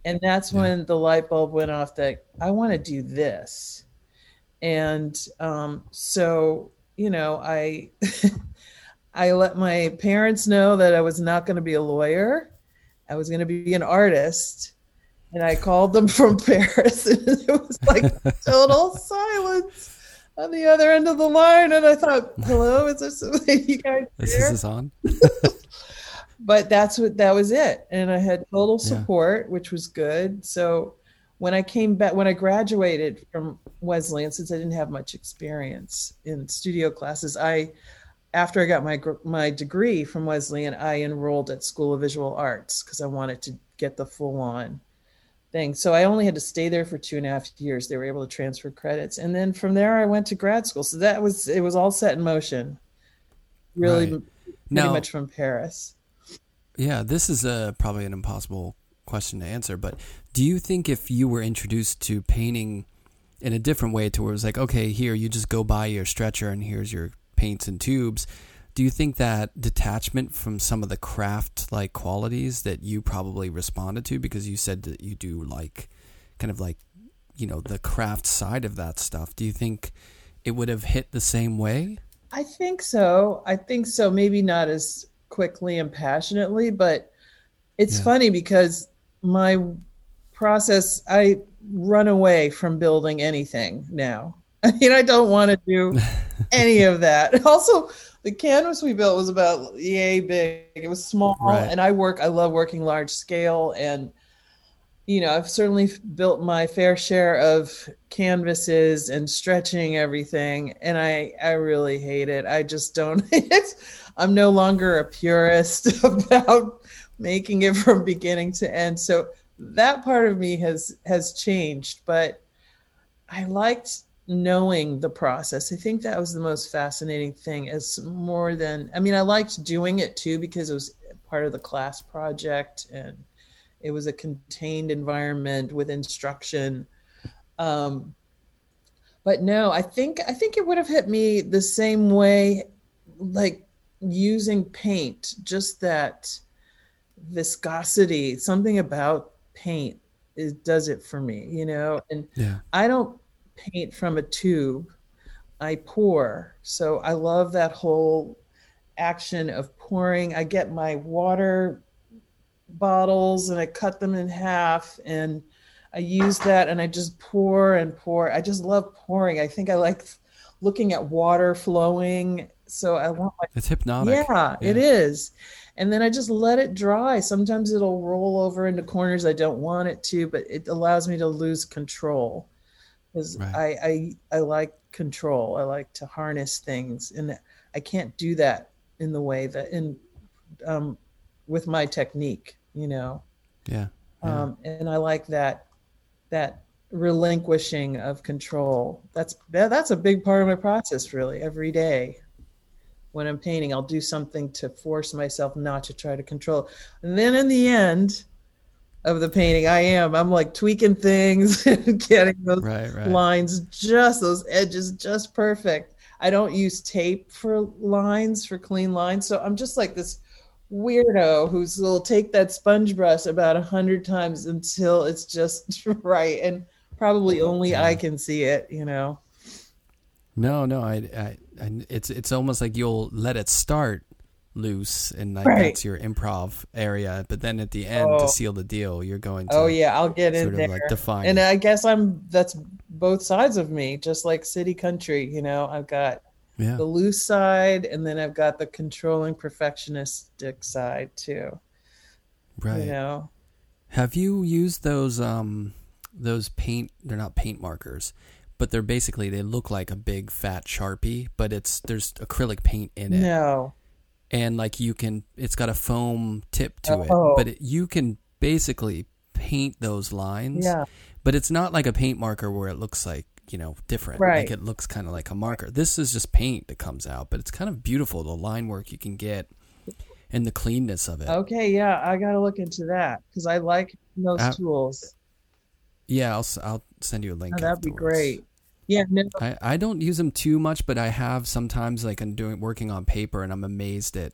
And that's yeah. when the light bulb went off that I want to do this. And um, so, you know, I I let my parents know that I was not going to be a lawyer. I was going to be an artist. And I called them from Paris, and it was like total silence on the other end of the line. And I thought, "Hello, is this you guys?" Is this on? but that's what that was it and i had total support yeah. which was good so when i came back when i graduated from wesleyan since i didn't have much experience in studio classes i after i got my my degree from wesleyan i enrolled at school of visual arts because i wanted to get the full on thing. So i only had to stay there for two and a half years. They were able to transfer credits. And then from there i went to grad school. So that was it was all set in motion. Really right. pretty now, much from paris. Yeah, this is a probably an impossible question to answer, but do you think if you were introduced to painting in a different way to where it was like, okay, here you just go buy your stretcher and here's your paints and tubes, do you think that detachment from some of the craft like qualities that you probably responded to? Because you said that you do like kind of like you know the craft side of that stuff. Do you think it would have hit the same way? I think so. I think so. Maybe not as quickly and passionately, but it's yeah. funny because my process, I run away from building anything now. I mean, I don't want to do any of that. Also, the canvas we built was about yay big. It was small, right. and I work. I love working large scale, and you know, I've certainly built my fair share of canvases and stretching everything, and I I really hate it. I just don't. I'm no longer a purist about making it from beginning to end. So that part of me has has changed, but I liked knowing the process. I think that was the most fascinating thing as more than I mean I liked doing it too because it was part of the class project and it was a contained environment with instruction. Um, but no, I think I think it would have hit me the same way like using paint, just that viscosity, something about paint is does it for me, you know. And yeah. I don't paint from a tube. I pour. So I love that whole action of pouring. I get my water bottles and I cut them in half and I use that and I just pour and pour. I just love pouring. I think I like looking at water flowing so I want like it's hypnotic. Yeah, yeah, it is. And then I just let it dry. Sometimes it'll roll over into corners I don't want it to, but it allows me to lose control. Because right. I, I I like control. I like to harness things, and I can't do that in the way that in um, with my technique. You know. Yeah. yeah. Um, and I like that that relinquishing of control. That's that's a big part of my process, really, every day when I'm painting. I'll do something to force myself not to try to control. And then in the end of the painting, I am. I'm like tweaking things and getting those Right, right. lines just those edges just perfect. I don't use tape for lines for clean lines, so I'm just like this weirdo who's will take that sponge brush about a hundred times until it's just right, and probably only I can see it. You know. No, no, I, I, I, it's it's almost like you'll let it start loose, and like Right. that's your improv area. But then at the end, Oh. to seal the deal, you're going to Oh yeah, I'll get in sort of there. like define. and I guess I'm that's both sides of me, just like city country. You know, I've got yeah, the loose side, and then I've got the controlling perfectionistic side too. right. You know. Have you used those um those paint? They're not paint markers, but they're basically they look like a big fat sharpie, but it's there's acrylic paint in it, No. And like you can, it's got a foam tip to it, Oh. but it, you can basically paint those lines. Yeah. but it's not like a paint marker where it looks like you know different Right. like it looks kind of like a marker this is just paint that comes out but it's kind of beautiful the line work you can get and the cleanness of it Okay, yeah, I gotta look into that because I like those Uh, tools. yeah I'll, I'll send you a link Oh, that'd be great. Yeah, no, I, I don't use them too much but i have sometimes like i'm doing working on paper and i'm amazed at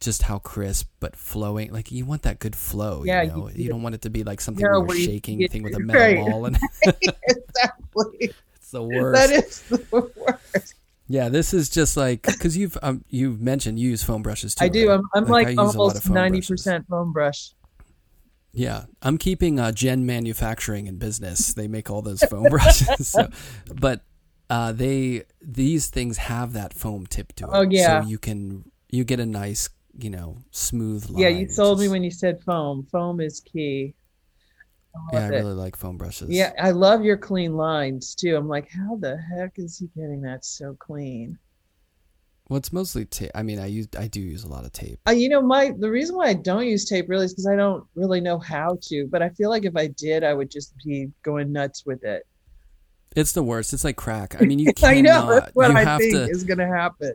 just how crisp but flowing like you want that good flow Yeah, you know you- you, don't want it to be like something where you're shaking thing with a metal right. ball and exactly. it's the worst That is the worst. Yeah, this is just like because you've um, you've mentioned you use foam brushes too. I do. right? I'm, I'm Like, like, I use a lot of almost ninety percent foam brush. Yeah, I'm keeping uh, Jen Manufacturing in business. They make all those foam brushes, so, but uh, they these things have that foam tip to it. Oh, yeah. so you can you get a nice you know smooth line. Yeah, you sold me when you said foam. Foam is key. I Yeah, I it. really like foam brushes. Yeah, I love your clean lines too. I'm like, how the heck is he getting that so clean? Well, it's mostly tape. I mean, I use I do use a lot of tape. Uh, you know, my the reason why I don't use tape really is because I don't really know how to. But I feel like if I did, I would just be going nuts with it. It's the worst. It's like crack. I mean, you I know cannot. that's what you I have think to. is going to happen.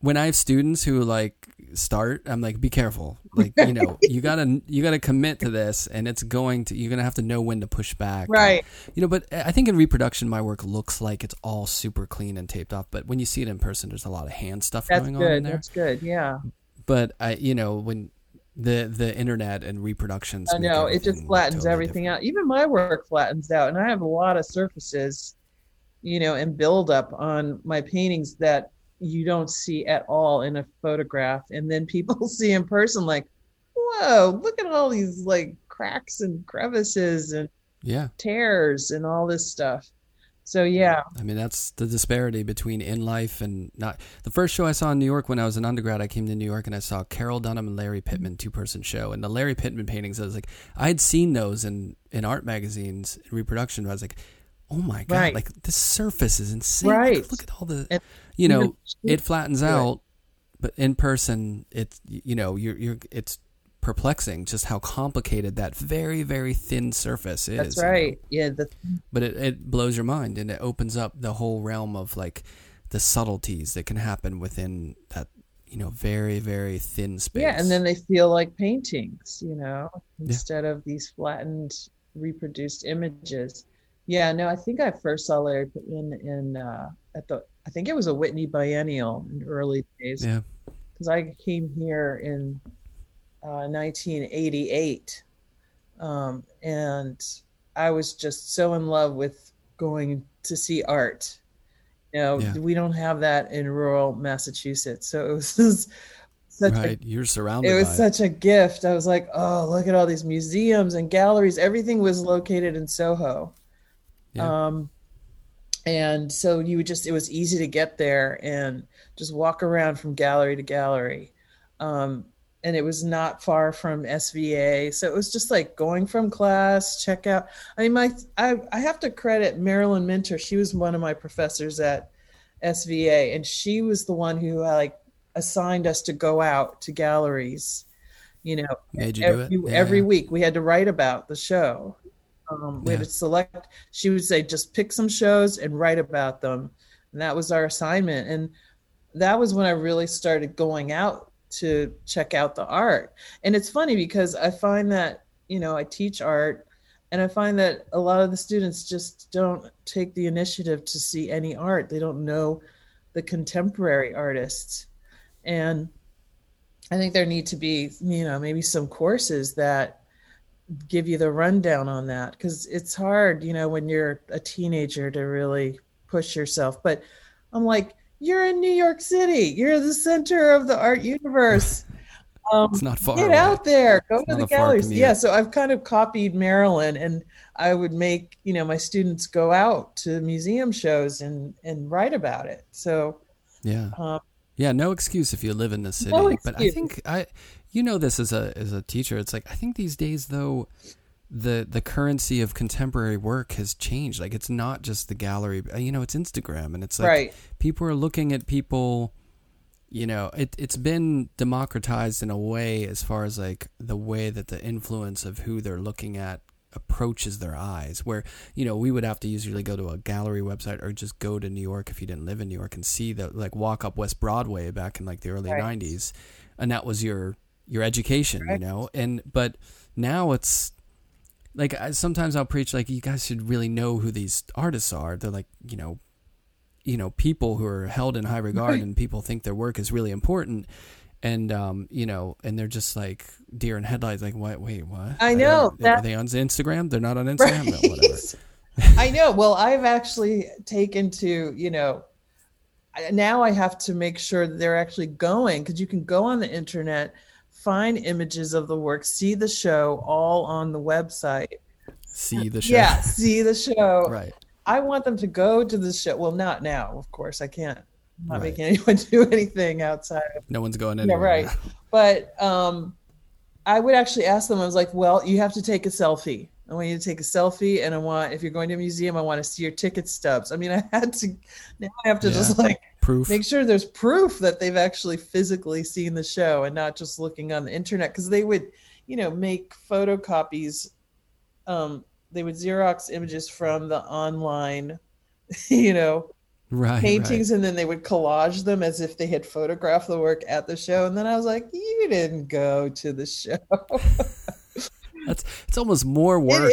when I have students who like start, I'm like, be careful. Like, you know, you gotta you gotta commit to this, and it's going to you're gonna have to know when to push back. Right. You know, but I think in reproduction, my work looks like it's all super clean and taped off. But when you see it in person, there's a lot of hand stuff That's going on in there. That's good. Yeah. But I, you know, when the the internet and reproductions, I know it just flattens totally everything different. out. Even my work flattens out, and I have a lot of surfaces, you know, and build up on my paintings that you don't see at all in a photograph, and then people see in person like, whoa, look at all these like cracks and crevices and Yeah, tears and all this stuff. So yeah, I mean that's the disparity between in life and not. The first show I saw in New York when I was an undergrad, I came to New York and I saw Carroll Dunham and Larry Pittman mm-hmm. two person show, and the Larry Pittman paintings. I was like, I had seen those in in art magazines, in reproduction. But I was like, oh my god, Right. like the surface is insane. Like, Right. look at all the, And you know, it flattens Right. out, but in person, it's you know, you're you're it's perplexing just how complicated that very very thin surface is. that's you know? right. Yeah, the but it, it blows your mind and it opens up the whole realm of like the subtleties that can happen within that you know very very thin space Yeah, and then they feel like paintings, you know, instead of these flattened, reproduced images. Yeah, no, I think I first saw Larry Pittman in uh, at the I think it was a Whitney Biennial in early days yeah because I came here in uh, 1988, um, and I was just so in love with going to see art. You know, Yeah. we don't have that in rural Massachusetts, so it was just such a right you're surrounded it was by it. such a gift. I was like, oh, look at all these museums and galleries. Everything was located in Soho. Yeah. Um, and so you would just, it was easy to get there and just walk around from gallery to gallery. Um, and it was not far from SVA. So it was just like going from class, check out. I mean, my, I, I have to credit Marilyn Minter. She was one of my professors at SVA, and she was the one who like assigned us to go out to galleries. You know, made you every, do it Yeah, every week we had to write about the show. Um, we had to select. She would say, just pick some shows and write about them, and that was our assignment. And that was when I really started going out to check out the art. And it's funny because I find that, you know, I teach art and I find that a lot of the students just don't take the initiative to see any art. They don't know the contemporary artists. And I think there need to be, you know, maybe some courses that give you the rundown on that because it's hard, you know, when you're a teenager to really push yourself. But I'm like, you're in New York City. You're the center of the art universe. Um, it's not far. Get away. out there. Go it's to the galleries. Yeah. So I've kind of copied Marilyn, and I would make you know my students go out to museum shows and and write about it. So yeah, um, yeah. No excuse if you live in the city. No but I think I, you know, this as a as a teacher, it's like I think these days though the the currency of contemporary work has changed. Like it's not just the gallery, uh, you know, it's Instagram, and it's like right. people are looking at people. You know, it it's been democratized in a way as far as like the way that the influence of who they're looking at approaches their eyes. Where you know we would have to usually go to a gallery website or just go to New York if you didn't live in New York and see the like walk up West Broadway back in like the early right. '90s, and that was your your education, right. you know. And but now it's like I, sometimes I'll preach like you guys should really know who these artists are. They're like you know, you know people who are held in high regard right. and people think their work is really important. And um, you know, and they're just like deer in headlights. Like, what? Wait, what? I know. Are, that... are they on Instagram? They're not on Instagram. Right. No, whatever. I know. Well, I've actually taken to you know now I have to make sure that they're actually going because you can go on the internet find images of the work, see the show all on the website. See the show. Yeah, see the show. right. I want them to go to the show. Well, not now, of course. I can't. I'm not right. making anyone do anything outside. Of, no one's going anywhere. Yeah, right. but um, I would actually ask them. I was like, "Well, you have to take a selfie. I want you to take a selfie, and I want if you're going to a museum, I want to see your ticket stubs. I mean, I had to. Now I have to yeah. just like proof. Make sure there's proof that they've actually physically seen the show and not just looking on the internet because they would you know make photocopies um they would xerox images from the online you know right, paintings right. and then they would collage them as if they had photographed the work at the show. And then i was like you didn't go to the show That's it's almost more work.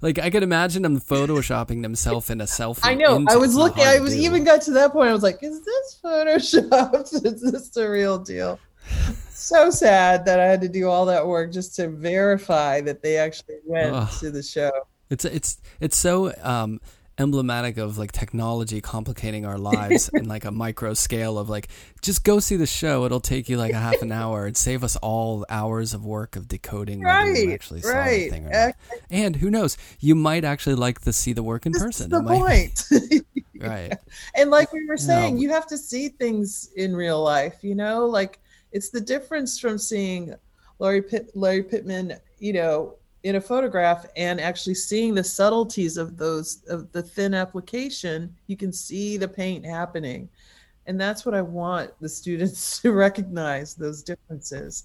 Like I could imagine them photoshopping themselves in a selfie. I know. I was looking. I was even got to that point. I was like, "Is this photoshopped? Is this the real deal?" so sad that I had to do all that work just to verify that they actually went Ugh. to the show. It's it's it's so um, emblematic of like technology complicating our lives in like a micro scale of like just go see the show. It'll take you like a half an hour. And save us all hours of work of decoding right, actually right. thing and who knows? You might actually like to see the work in person. the point. Right. And like we were saying no. you have to see things in real life you know? Like it's the difference from seeing Larry Pitt, Larry Pittman you know in a photograph and actually seeing the subtleties of those of the thin application you can see the paint happening. And that's what i want the students to recognize those differences.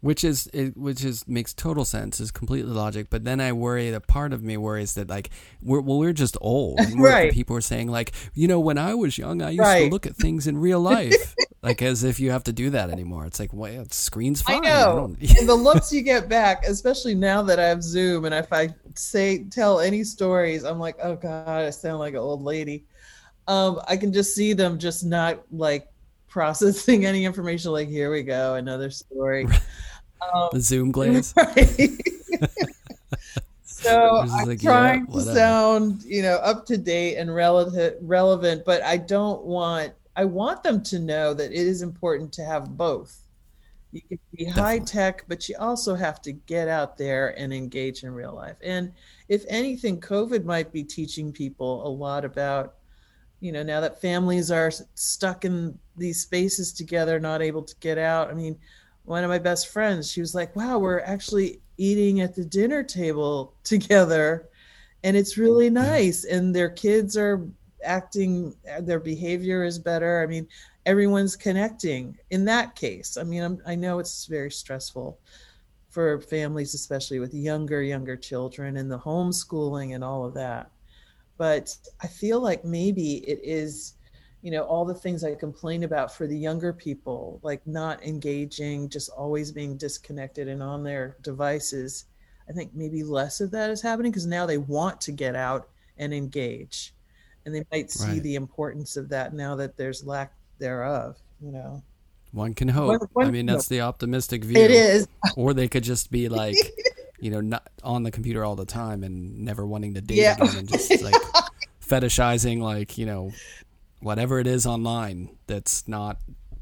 Which is it, which is makes total sense is completely logic. But then i worry that part of me worries that like we're well we're just old. And right. people are saying like you know when i was young i used right. to look at things in real life like as if you have to do that anymore. It's like well screen's fine. I know. I the looks you get back especially now that i have zoom and if i say tell any stories i'm like oh god i sound like an old lady. Um i can just see them just not like processing any information like here we go another story. Um, the zoom glaze? right. so i'm like, trying yeah, to sound you know up to date and relative relevant but i don't want i want them to know that it is important to have both. You can be Definitely. high tech but you also have to get out there and engage in real life. And if anything covid might be teaching people a lot about you know now that families are stuck in these spaces together not able to get out. I mean one of my best friends she was like wow we're actually eating at the dinner table together and it's really nice and their kids are acting uh, their behavior is better. I mean everyone's connecting in that case. I mean I'm, i know it's very stressful for families especially with younger younger children and the homeschooling and all of that. But I feel like maybe it is, you know all the things i complain about for the younger people like not engaging just always being disconnected and on their devices i think maybe less of that is happening because now they want to get out and engage and they might see Right. the importance of that now that there's lack thereof you know One can hope. One- one I mean, that's the optimistic view. it is Or they could just be like, you know, not on the computer all the time and never wanting to date Yeah. again and just like fetishizing, like, you know, whatever it is online that's not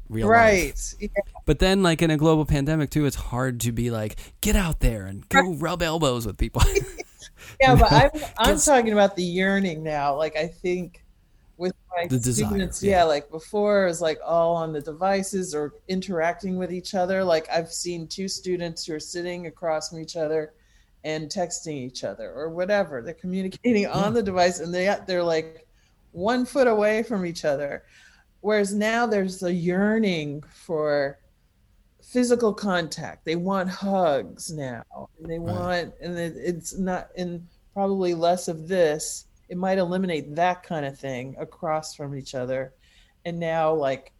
real life. right Yeah. But then, like in a global pandemic too, it's hard to be like, get out there and go rub elbows with people. yeah but i'm i'm talking about the yearning now like i think with my The desire, students yeah. yeah. like before it was like all on the devices or interacting with each other like i've seen two students who are sitting across from each other and texting each other or whatever they're communicating on the device and they they're like one foot away from each other whereas now there's a yearning for physical contact. They want hugs now and they Right. want and it, it's not and probably less of this. It might eliminate that kind of thing across from each other. And now like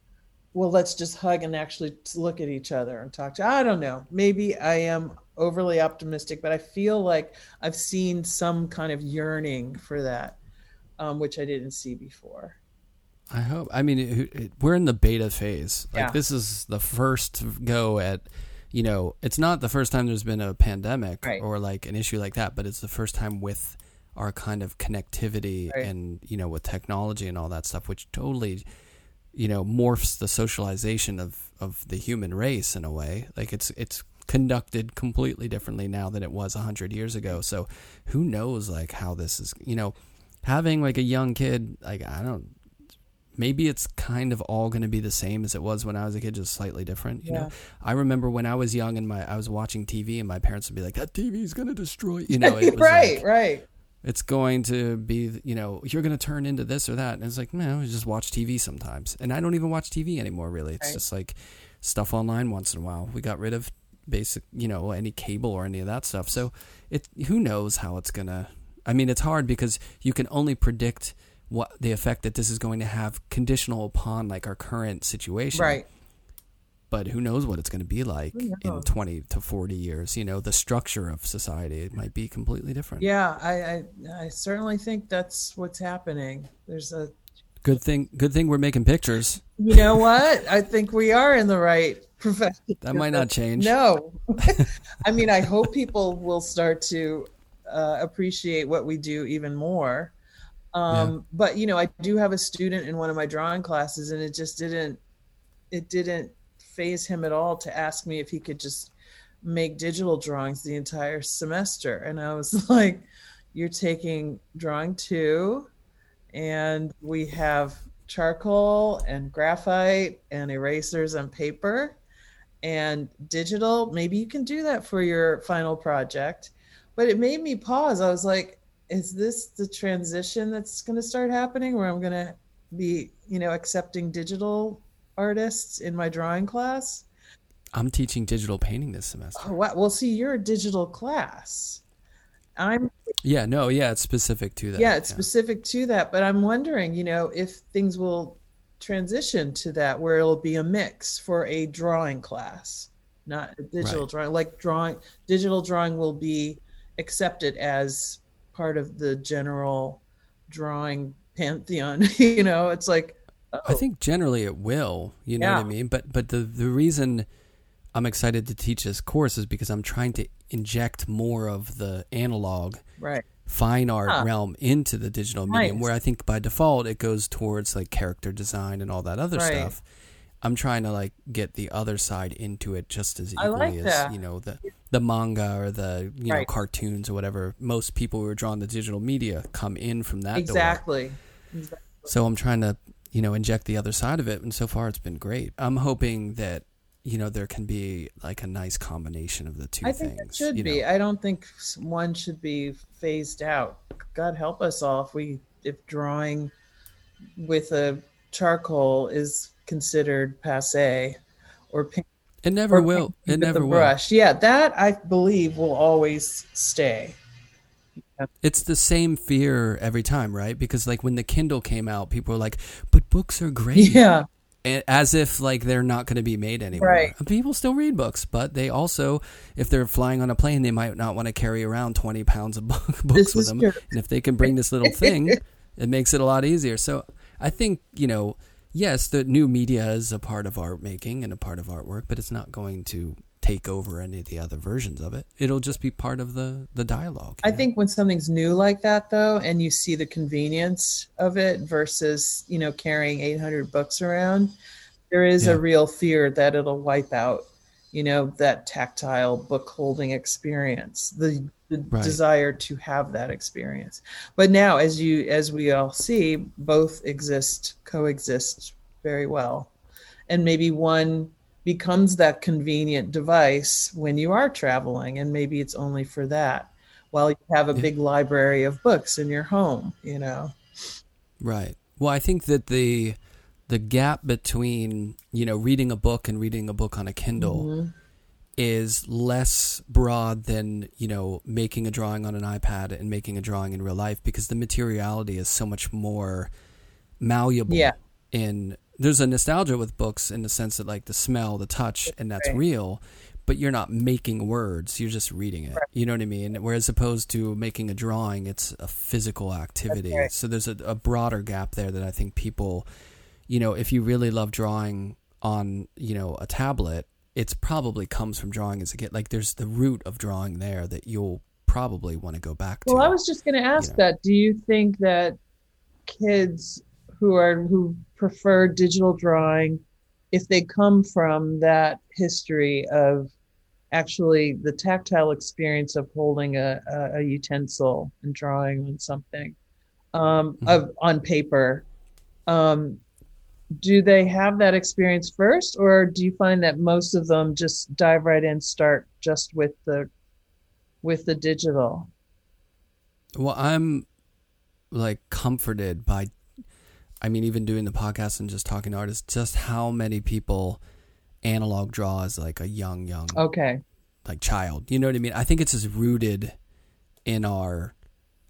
well let's just hug and actually look at each other and talk to i don't know. Maybe i am overly optimistic but i feel like i've seen some kind of yearning for that um, which i didn't see before I hope. I mean, it, it, we're in the beta phase. Like Yeah. this is the first go at, you know, it's not the first time there's been a pandemic Right. or like an issue like that, but it's the first time with our kind of connectivity Right. and you know with technology and all that stuff, which totally, you know, morphs the socialization of of the human race in a way. Like it's it's conducted completely differently now than it was a hundred years ago. So who knows like how this is you know having like a young kid like I don't maybe it's kind of all going to be the same as it was when I was a kid, just slightly different. You know, I remember when I was young and my I was watching TV and my parents would be like, "That TV is going to destroy." You know, it was right like, right it's going to be, you know, you're going to turn into this or that, and it's like, no, just watch TV sometimes, and I don't even watch TV anymore. Really, it's Right. just like stuff online once in a while. We got rid of basic, you know, any cable or any of that stuff. So it, who knows how it's gonna. I mean, it's hard because you can only predict what the effect that this is going to have conditional upon like our current situation. Right. But who knows what it's going to be like in 20 to 40 years. You know the structure of society it might be completely different. Yeah I, I i certainly think that's what's happening. There's a good thing good thing we're making pictures. You know what? I think we are in the right profession. That might not change. No. I mean, I hope people will start to uh, appreciate what we do even more. Um, But, you know, I do have a student in one of my drawing classes, and it just didn't, it didn't faze him at all to ask me if he could just make digital drawings the entire semester. And I was like, you're taking drawing two, and we have charcoal and graphite and erasers and paper and digital. Maybe you can do that for your final project. But it made me pause. I was like is this the transition that's going to start happening where i'm going to be you know accepting digital artists in my drawing class i'm teaching digital painting this semester oh, wow. well see you're a digital class i'm yeah no yeah it's specific to that yeah it's specific to that but i'm wondering you know if things will transition to that where it'll be a mix for a drawing class not a digital Right. drawing like drawing digital drawing will be accepted as part of the general drawing pantheon you know it's like I oh, think generally it will. You know what I mean? But but the the reason I'm excited to teach this course is because I'm trying to inject more of the analog right fine art Huh. realm into the digital medium where I think by default it goes towards like character design and all that other Right. stuff. I'm trying to like get the other side into it just as equally like as that. you know the the manga or the you know cartoons or whatever. Most people who are drawn to digital media come in from that exactly Exactly. So I'm trying to, you know, inject the other side of it, and so far it's been great. I'm hoping that, you know, there can be like a nice combination of the two I things. think it should be. know. I don't think one should be phased out. God help us all if we if drawing with a charcoal is considered passe or paint It never will. It never will. brush. Yeah, that I believe will always stay. It's the same fear every time, right? Because like when the Kindle came out, people were like, "But books are great." Yeah. And as if like they're not going to be made anymore. Right. People still read books, but they also, if they're flying on a plane, they might not want to carry around twenty pounds of book, books with them. true. And if they can bring this little thing, it makes it a lot easier. So I think you know, yes, the new media is a part of art making and a part of artwork, but it's not going to take over any of the other versions of it. It'll just be part of the the dialogue. I know? think when something's new like that, though, and you see the convenience of it versus, you know, carrying 800 books around, there is Yeah. a real fear that it'll wipe out, you know, that tactile book holding experience, the, the Right. desire to have that experience. But now, as you, as we all see, both exist, coexist very well. And maybe one becomes that convenient device when you are traveling, and maybe it's only for that while you have a big library of books in your home, you know. Right. Well, I think that the the gap between you know reading a book and reading a book on a Kindle Mhm. Is less broad than you know making a drawing on an iPad and making a drawing in real life because the materiality is so much more malleable. Yeah. In there's a nostalgia with books in the sense that like the smell, the touch, and that's Right. real. But you're not making words; you're just reading it. You know what I mean? Whereas opposed to making a drawing, it's a physical activity. right. So there's a, a broader gap there that I think people, you know, if you really love drawing on, you know, a tablet, it's probably comes from drawing as a kid. Like there's the root of drawing there that you'll probably want to go back to. Well, I was just going to ask know. that. Do you think that kids who are who prefer digital drawing, if they come from that history of actually the tactile experience of holding a, a, a utensil and drawing on something um, Mhm. of on paper, um, do they have that experience first, or do you find that most of them just dive right in, start just with the with the digital? Well, I'm like comforted by, I mean, even doing the podcast and just talking to artists, just how many people analog draw as like a young, young, Okay. like child. You know what I mean? I think it's just rooted in our,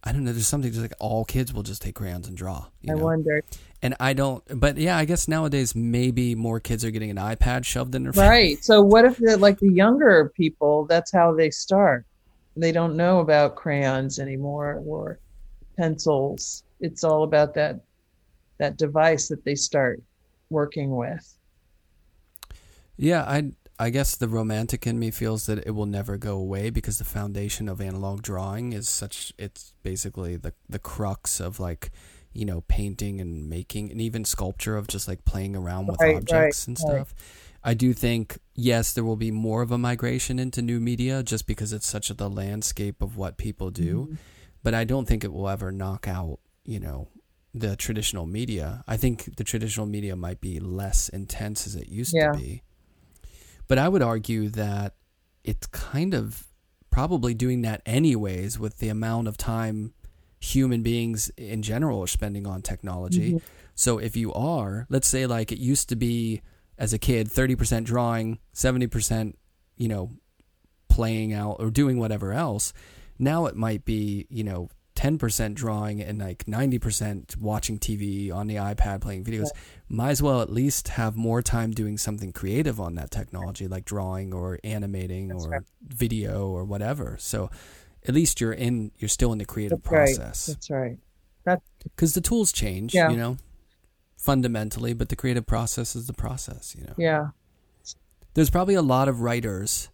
I don't know, there's something just like all kids will just take crayons and draw. You I know? wonder. And I don't, but yeah, I guess nowadays maybe more kids are getting an iPad shoved in their face. Right. So what if the like the younger people, that's how they start. They don't know about crayons anymore or pencils. It's all about that that device that they start working with. Yeah, I I guess the romantic in me feels that it will never go away because the foundation of analog drawing is such it's basically the the crux of like you know painting and making and even sculpture of just like playing around with Right, objects right, and right. stuff. I do think yes, there will be more of a migration into new media just because it's such a, the landscape of what people do, Mhm. but I don't think it will ever knock out, you know, the traditional media. I think the traditional media might be less intense as it used Yeah. to be. But I would argue that it's kind of probably doing that anyways with the amount of time human beings in general are spending on technology. Mhm. So if you are, let's say like it used to be as a kid 30% drawing, 70%, you know, playing out or doing whatever else. Now it might be, you know, 10% drawing and like 90% watching TV on the iPad playing videos. Might as well at least have more time doing something creative on that technology like drawing or animating That's or right. video or whatever. So at least you're in you're still in the creative process. That's right. That's right. because the tools change, Yeah. you know, fundamentally, but the creative process is the process, you know. Yeah. There's probably a lot of writers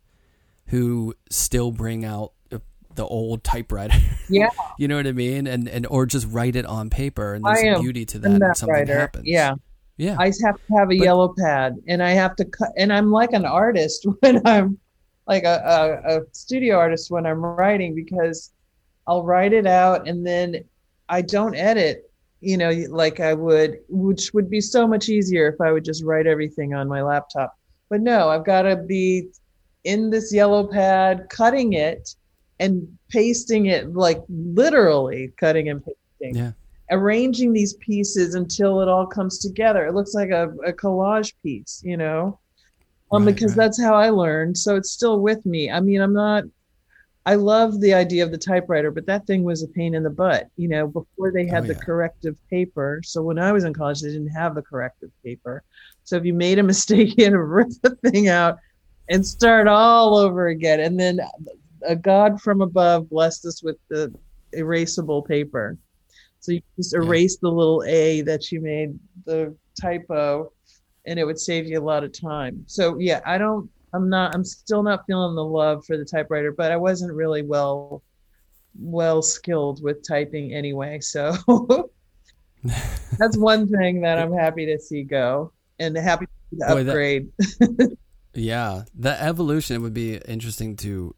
who still bring out the- old typewriter. Yeah. you know what I mean? And and or just write it on paper and there's a beauty to that and something writer. happens. Yeah. Yeah. I have to have a But- yellow pad and I have to cut and I'm like an artist when I'm like a, a, a studio artist when I'm writing because I'll write it out and then I don't edit, you know, like I would, which would be so much easier if I would just write everything on my laptop. But no, I've got to be in this yellow pad, cutting it and pasting it, like literally cutting and pasting yeah. arranging these pieces until it all comes together. It looks like a, a collage piece, you know, um, Right, because right. that's how I learned. So it's still with me. I mean, I'm not, I love the idea of the typewriter, but that thing was a pain in the butt, you know, before they had Oh, the corrective paper. So when I was in college, they didn't have the corrective paper. So if you made a mistake, you had to rip the thing out and start all over again. And then a God from above blessed us with the erasable paper. So you just Yeah. erase the little A that you made the typo and it would save you a lot of time. So yeah, I don't I'm not I'm still not feeling the love for the typewriter, but I wasn't really well well skilled with typing anyway. So that's one thing that I'm happy to see go and happy to Boy, that- upgrade. Yeah, the evolution. It would be interesting to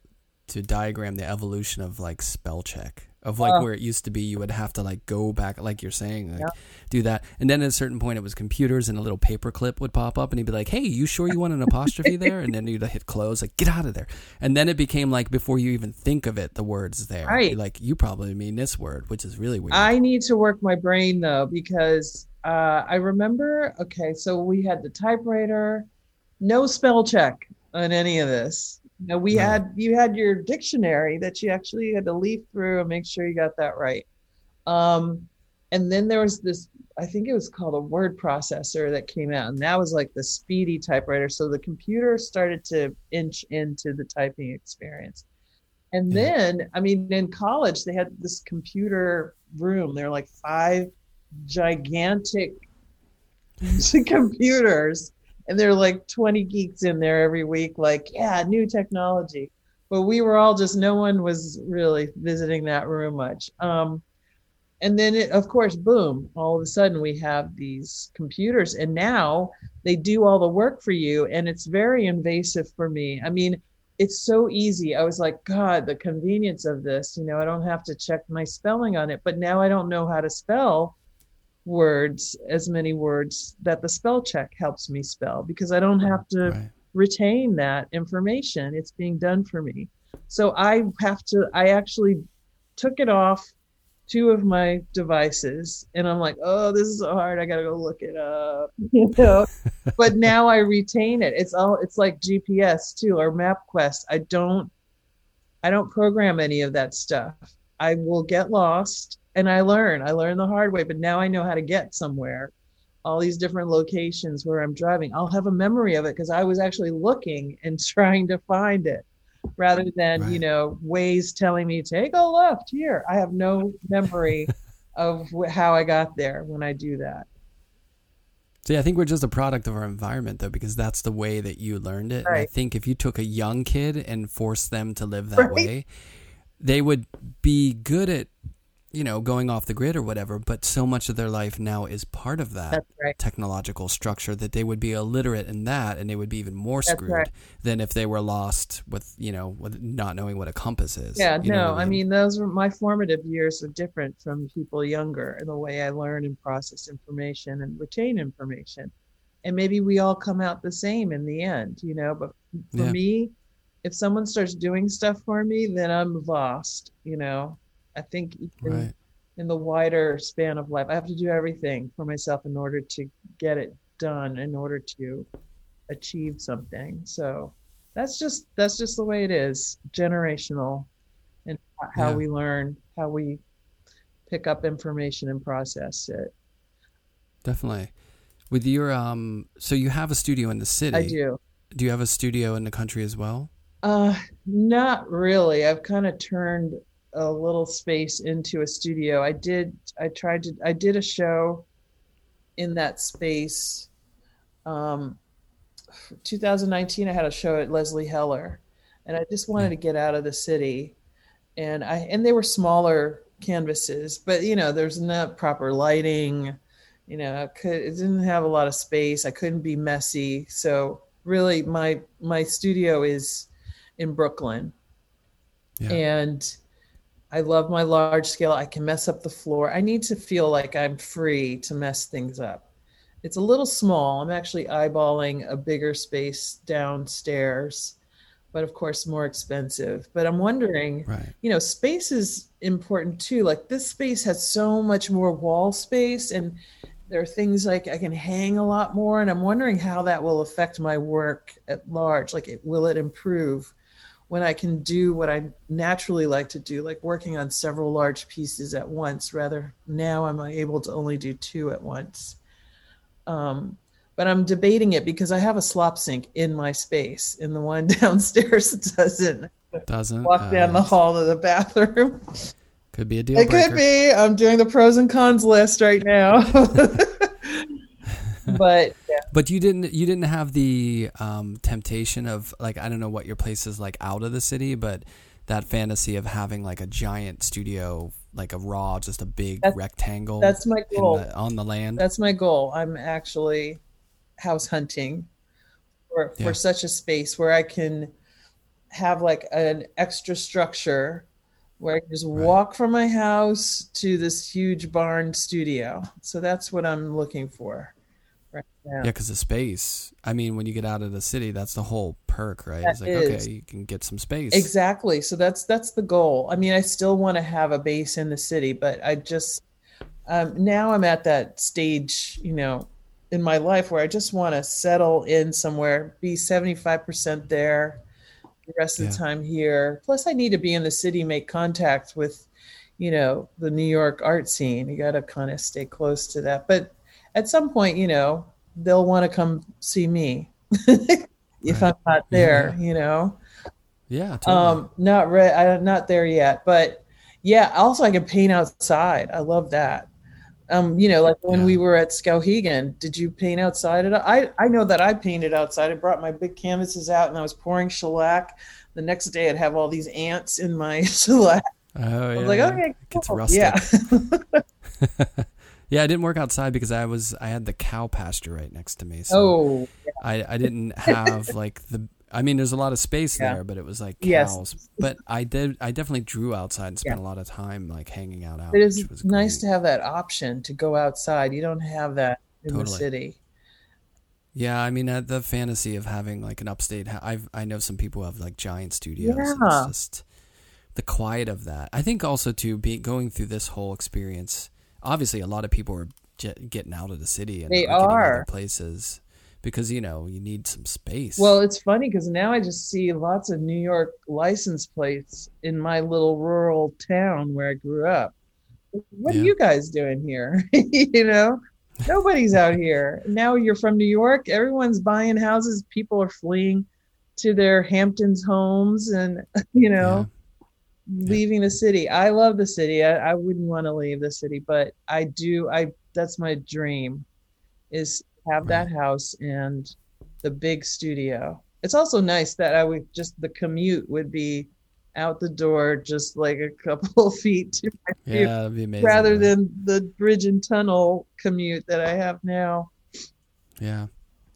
to diagram the evolution of like spell check of like Oh. where it used to be. You would have to like go back, like you're saying, like Yeah. do that, and then at a certain point, it was computers, and a little paper clip would pop up, and he'd be like, "Hey, you sure you want an apostrophe there?" And then you'd hit close, like get out of there. And then it became like before you even think of it, the words there, Right. Like you probably mean this word, which is really weird. I need to work my brain though because uh, I remember. Okay, so we had the typewriter, no spell check on any of this. You know, we had you had your dictionary that you actually had to leaf through and make sure you got that right. Um, and then there was this. I think it was called a word processor that came out, and that was like the speedy typewriter. So the computer started to inch into the typing experience. And Yeah. then, I mean, in college, they had this computer room. There were like five gigantic computers, and there were like 20 geeks in there every week, like, yeah, new technology. But we were all just, no one was really visiting that room much. Um, and then, it, of course, boom, all of a sudden we have these computers, and now they do all the work for you, and it's very invasive for me. I mean, it's so easy. I was like, God, the convenience of this. You know, I don't have to check my spelling on it, but now I don't know how to spell words, as many words that the spell check helps me spell because I don't have to right. retain that information. It's being done for me. So I have to, I actually took it off two of my devices and I'm like, oh, this is so hard. I got to go look it up, you know, but now I retain it. It's all, it's like GPS too, or MapQuest. I don't, I don't program any of that stuff. I will get lost and I learn. I learn the hard way, but now I know how to get somewhere. All these different locations where I'm driving, I'll have a memory of it because I was actually looking and trying to find it rather than, you know, Waze telling me, take a left here. I have no memory of how I got there when I do that. See, I think we're just a product of our environment, though, because that's the way that you learned it. And I think if you took a young kid and forced them to live that Right. way, they would be good at, you know, going off the grid or whatever. But so much of their life now is part of that right. technological structure that they would be illiterate in that, and they would be even more screwed right. than if they were lost with, you know, with not knowing what a compass is. Yeah, You know no, what I mean, those were my formative years are different from people younger in the way I learn and process information and retain information. And maybe we all come out the same in the end, you know, but for Yeah. me, if someone starts doing stuff for me, then I'm lost, you know. I think even Right. in the wider span of life, I have to do everything for myself in order to get it done, in order to achieve something. So that's just that's just the way it is, generational, and how Yeah. we learn, how we pick up information and process it. Definitely. With your um, so you have a studio in the city. I do. Do you have a studio in the country as well? Uh, not really. I've kind of turned a little space into a studio. I did. I tried to. I did a show in that space. Um, 2019, I had a show at Lesley Heller, and I just wanted to get out of the city, and I and they were smaller canvases, but you know, there's not proper lighting. You know, I could it didn't have a lot of space. I couldn't be messy, so really, my my studio is in Brooklyn Yeah. and I love my large scale. I can mess up the floor. I need to feel like I'm free to mess things up. It's a little small. I'm actually eyeballing a bigger space downstairs, but of course more expensive. But I'm wondering, Right. you know, space is important too. Like this space has so much more wall space and there are things like I can hang a lot more and I'm wondering how that will affect my work at large. Like it will it improve when I can do what I naturally like to do, like working on several large pieces at once. Rather, now I'm able to only do two at once. Um, but I'm debating it because I have a slop sink in my space, and the one downstairs doesn't. Doesn't walk down the hall to the bathroom. Could be a deal It breaker. could be. I'm doing the pros and cons list right now. but But you didn't you didn't have the um, temptation of like I don't know what your place is like out of the city, but that fantasy of having like a giant studio, like a raw, just a big That's- rectangle. that's my goal. the, on the land. That's my goal. I'm actually house hunting for, Yeah. such a space where I can have like an extra structure where I can just Right. walk from my house to this huge barn studio. So that's what I'm looking for right now. yeah, because the space. I mean, when you get out of the city, that's the whole perk, right? That it's like is. okay, you can get some space. Exactly. So that's that's the goal. I mean, I still want to have a base in the city, but I just um, now I'm at that stage, you know, in my life where I just want to settle in somewhere, be 75% there, the rest of the time here. Plus, I need to be in the city, make contact with, you know, the New York art scene. You got to kind of stay close to that. But at some point, you know, they'll want to come see me if Right. I'm not there, you know. Yeah, totally. Um, not re- I'm not there yet, but yeah. Also, I can paint outside. I love that. Um, you know, like when Yeah. we were at Skowhegan, did you paint outside? At all? I I know that I painted outside. I brought my big canvases out and I was pouring shellac. The next day, I'd have all these ants in my shellac. oh I yeah, was like, yeah. okay, It gets cool. rustic. Yeah. yeah, I didn't work outside because I was I had the cow pasture right next to me. So oh, I I didn't have like the. I mean, there's a lot of space Yeah. there, but it was like Yes. cows. But I did. I definitely drew outside and spent a lot of time like hanging out out. it is nice great. to have that option to go outside. You don't have that in the city. Yeah, I mean the fantasy of having like an upstate. I've I know some people who have like giant studios. Yeah. It's just the quiet of that. I think also too be going through this whole experience. Obviously, a lot of people are getting out of the city and They are other places because you know you need some space. Well, it's funny because now I just see lots of New York license plates in my little rural town where I grew up. What Yeah. are you guys doing here? you know, nobody's out here. Now you're from New York. Everyone's buying houses. People are fleeing to their Hamptons homes and, you know, leaving the city. I love the city. I, I wouldn't want to leave the city, but I do. I that's my dream is have that house and the big studio. It's also nice that I would just the commute would be out the door just like a couple feet to my yeah, feet, that'd be amazing. rather right? than the bridge and tunnel commute that I have now. Yeah.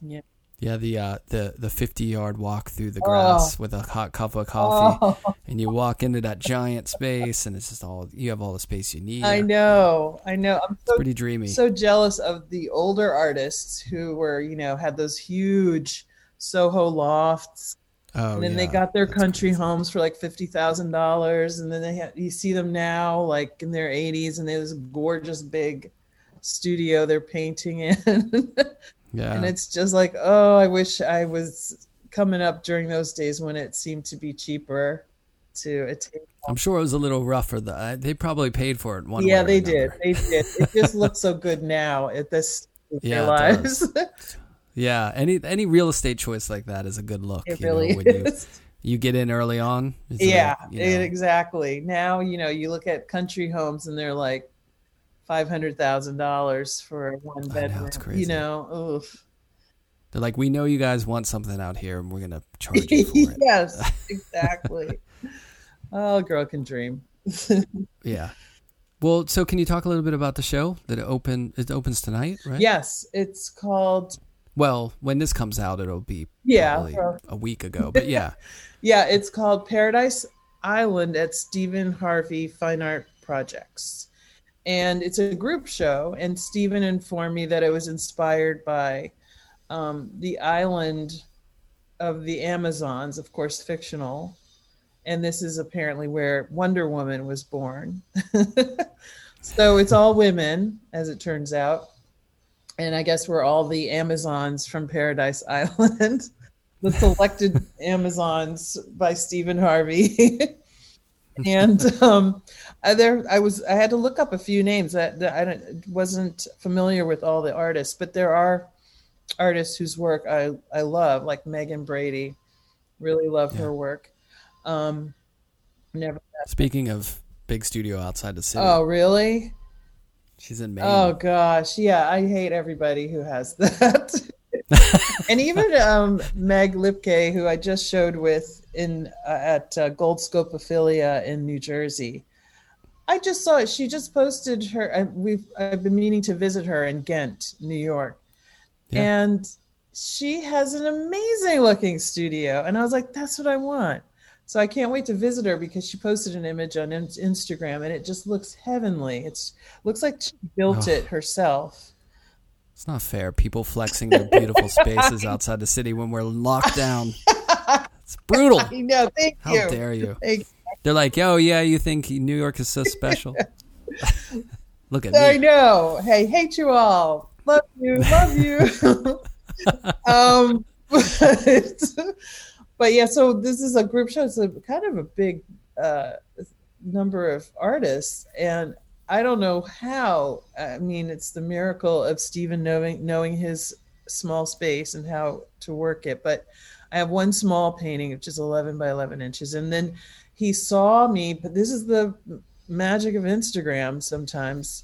Yeah. Yeah, the uh, the the fifty yard walk through the Oh. grass with a hot cup of coffee, Oh, and you walk into that giant space, and it's just all you have all the space you need. I know, I know. I'm so pretty dreamy. so jealous of the older artists who were, you know, had those huge Soho lofts, oh, and then they got their that's country crazy. homes for like fifty thousand dollars, and then they ha- you see them now like in their eighties, and they have this gorgeous big studio they're painting in, Yeah, and it's just like, oh, I wish I was coming up during those days when it seemed to be cheaper to attain. I'm sure it was a little rougher. The, uh, they probably paid for it one. yeah, they did. They did. It just looks so good now at this Yeah, lives. Yeah, any any real estate choice like that is a good look. It you know, really when you, is. you get in early on. yeah, like, you it- know, exactly. Now you know you look at country homes and they're like five hundred thousand dollars for one know, bedroom. it's crazy. You know, oof. they're like, we know you guys want something out here, and we're gonna charge you for it. yes, exactly. oh, girl can dream. Yeah. Well, so can you talk a little bit about the show that it open? It opens tonight, right? yes, it's called. Well, when this comes out, it'll be Yeah, well- a week ago. But yeah, Yeah, it's called Paradise Island at Steven Harvey Fine Art Projects. And it's a group show. And Steven informed me that it was inspired by um, the island of the Amazons, of course, fictional. And this is apparently where Wonder Woman was born. so it's all women, as it turns out. And I guess we're all the Amazons from Paradise Island. the selected Amazons by Steven Harvey. and um, I, there I was I had to look up a few names that, that I wasn't familiar with all the artists, but there are artists whose work I I love, like Meghan Brady. Really love yeah. her work. Um, never. Speaking of big studio outside the city. Oh, really? She's in Maine. Oh gosh, yeah. I hate everybody who has that. And even um, Meg Lipke, who I just showed with in uh, at uh, Gold Scopophilia in New Jersey. I just saw it. She just posted her. I, we've I've been meaning to visit her in Ghent, New York, yeah. and she has an amazing looking studio. And I was like, that's what I want. So I can't wait to visit her because she posted an image on Instagram and it just looks heavenly. It's looks like she built oh. it herself. It's not fair. People flexing their beautiful spaces outside the city when we're locked down. It's brutal. I know. Thank How you. How dare you? They're like, oh yeah, you think New York is so special? Look at I me. I know. Hey, hate you all. Love you. Love you. um, but, but, yeah, so this is a group show. It's a kind of a big uh, number of artists, and I don't know how. I mean, it's the miracle of Steven knowing knowing his small space and how to work it. But I have one small painting, which is 11 by 11 inches, and then he saw me. But this is the magic of Instagram. Sometimes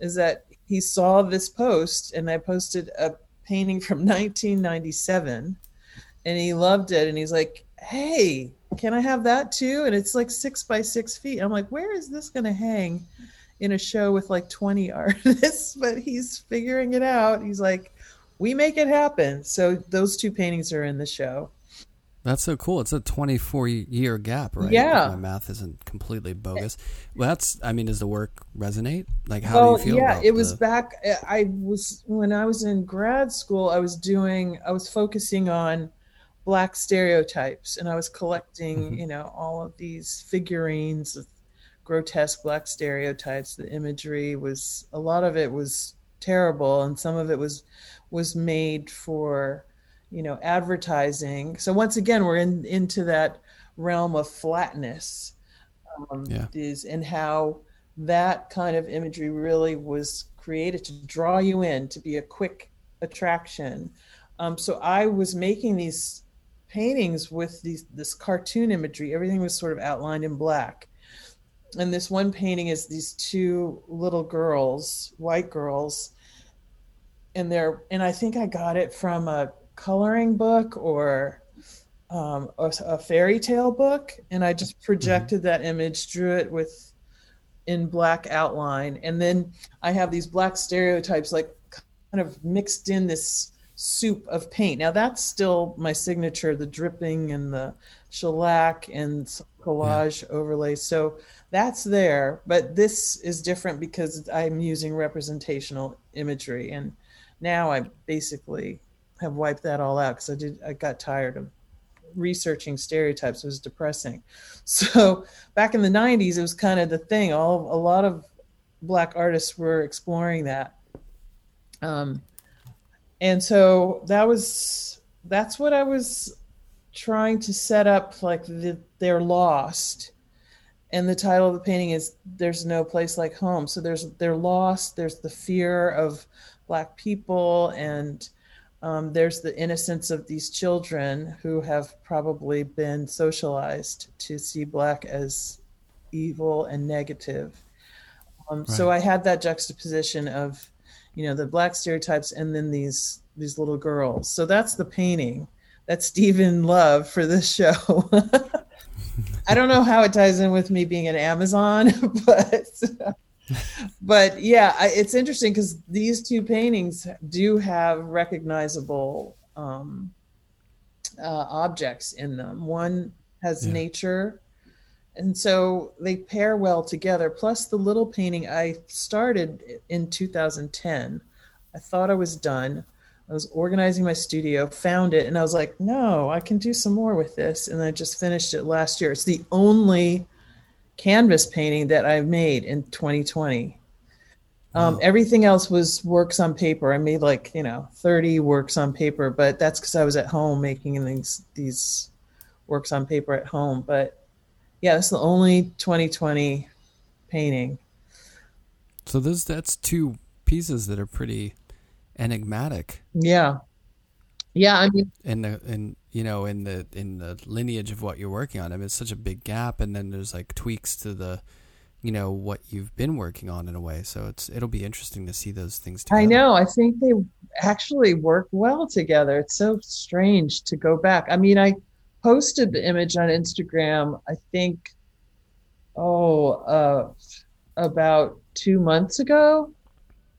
is that he saw this post, and I posted a painting from 1997, and he loved it, and he's like, "Hey." Can I have that too? And it's like six by six feet. I'm like, where is this going to hang? In a show with like 20 artists, but he's figuring it out. He's like, we make it happen. So those two paintings are in the show. That's so cool. It's a 24 year gap, right? Yeah. If my math isn't completely bogus. Well, that's, I mean, does the work resonate? Like, how well, do you feel? Yeah, it was the... back. I was, when I was in grad school, I was doing, I was focusing on black stereotypes and I was collecting, mm-hmm. you know, all of these figurines grotesque black stereotypes. The imagery was a lot of it was terrible, and some of it was was made for you know advertising. So once again, we're in into that realm of flatness. Um, yeah. Is and how that kind of imagery really was created to draw you in, to be a quick attraction. Um, so I was making these paintings with these this cartoon imagery. Everything was sort of outlined in black and this one painting is these two little girls, white girls, and they're and I think I got it from a coloring book or um, a, a, fairy tale book, and I just projected mm-hmm. that image, drew it with in black outline, and then I have these black stereotypes like kind of mixed in this soup of paint. Now that's still my signature, the dripping and the shellac and collage yeah. overlay. So that's there, but this is different because I'm using representational imagery, and now I basically have wiped that all out because I did. I got tired of researching stereotypes. It was depressing. So back in the '90s, it was kind of the thing. All a lot of black artists were exploring that. Um, and so that was that's what I was trying to set up. Like the, they're lost and the title of the painting is there's no place like home. So there's they're lost. There's the fear of black people and um, there's the innocence of these children who have probably been socialized to see black as evil and negative. Um, right. so i had that juxtaposition of you know the black stereotypes and then these these little girls. So that's the painting that Steven loved for this show I don't know how it ties in with me being an Amazon, but but yeah, I, it's interesting because these two paintings do have recognizable um, uh, objects in them. One has yeah. nature, and so they pair well together. Plus, the little painting I started in 2010. I thought I was done. I was organizing my studio, found it, and I was like, no, I can do some more with this. And I just finished it last year. It's the only canvas painting that I've made in 2020. Um, Wow. everything else was works on paper. I made like you know thirty works on paper, but that's because I was at home making these these works on paper at home. But yeah, that's the only 2020 painting. So those that's two pieces that are pretty enigmatic Yeah, yeah. I mean, in the in you know in the in the lineage of what you're working on. I mean, it's such a big gap, and then there's like tweaks to the you know what you've been working on in a way. So it's it'll be interesting to see those things. Together. I know. I think they actually work well together. It's so strange to go back. I mean, I posted the image on Instagram. I think, oh, uh, about two months ago,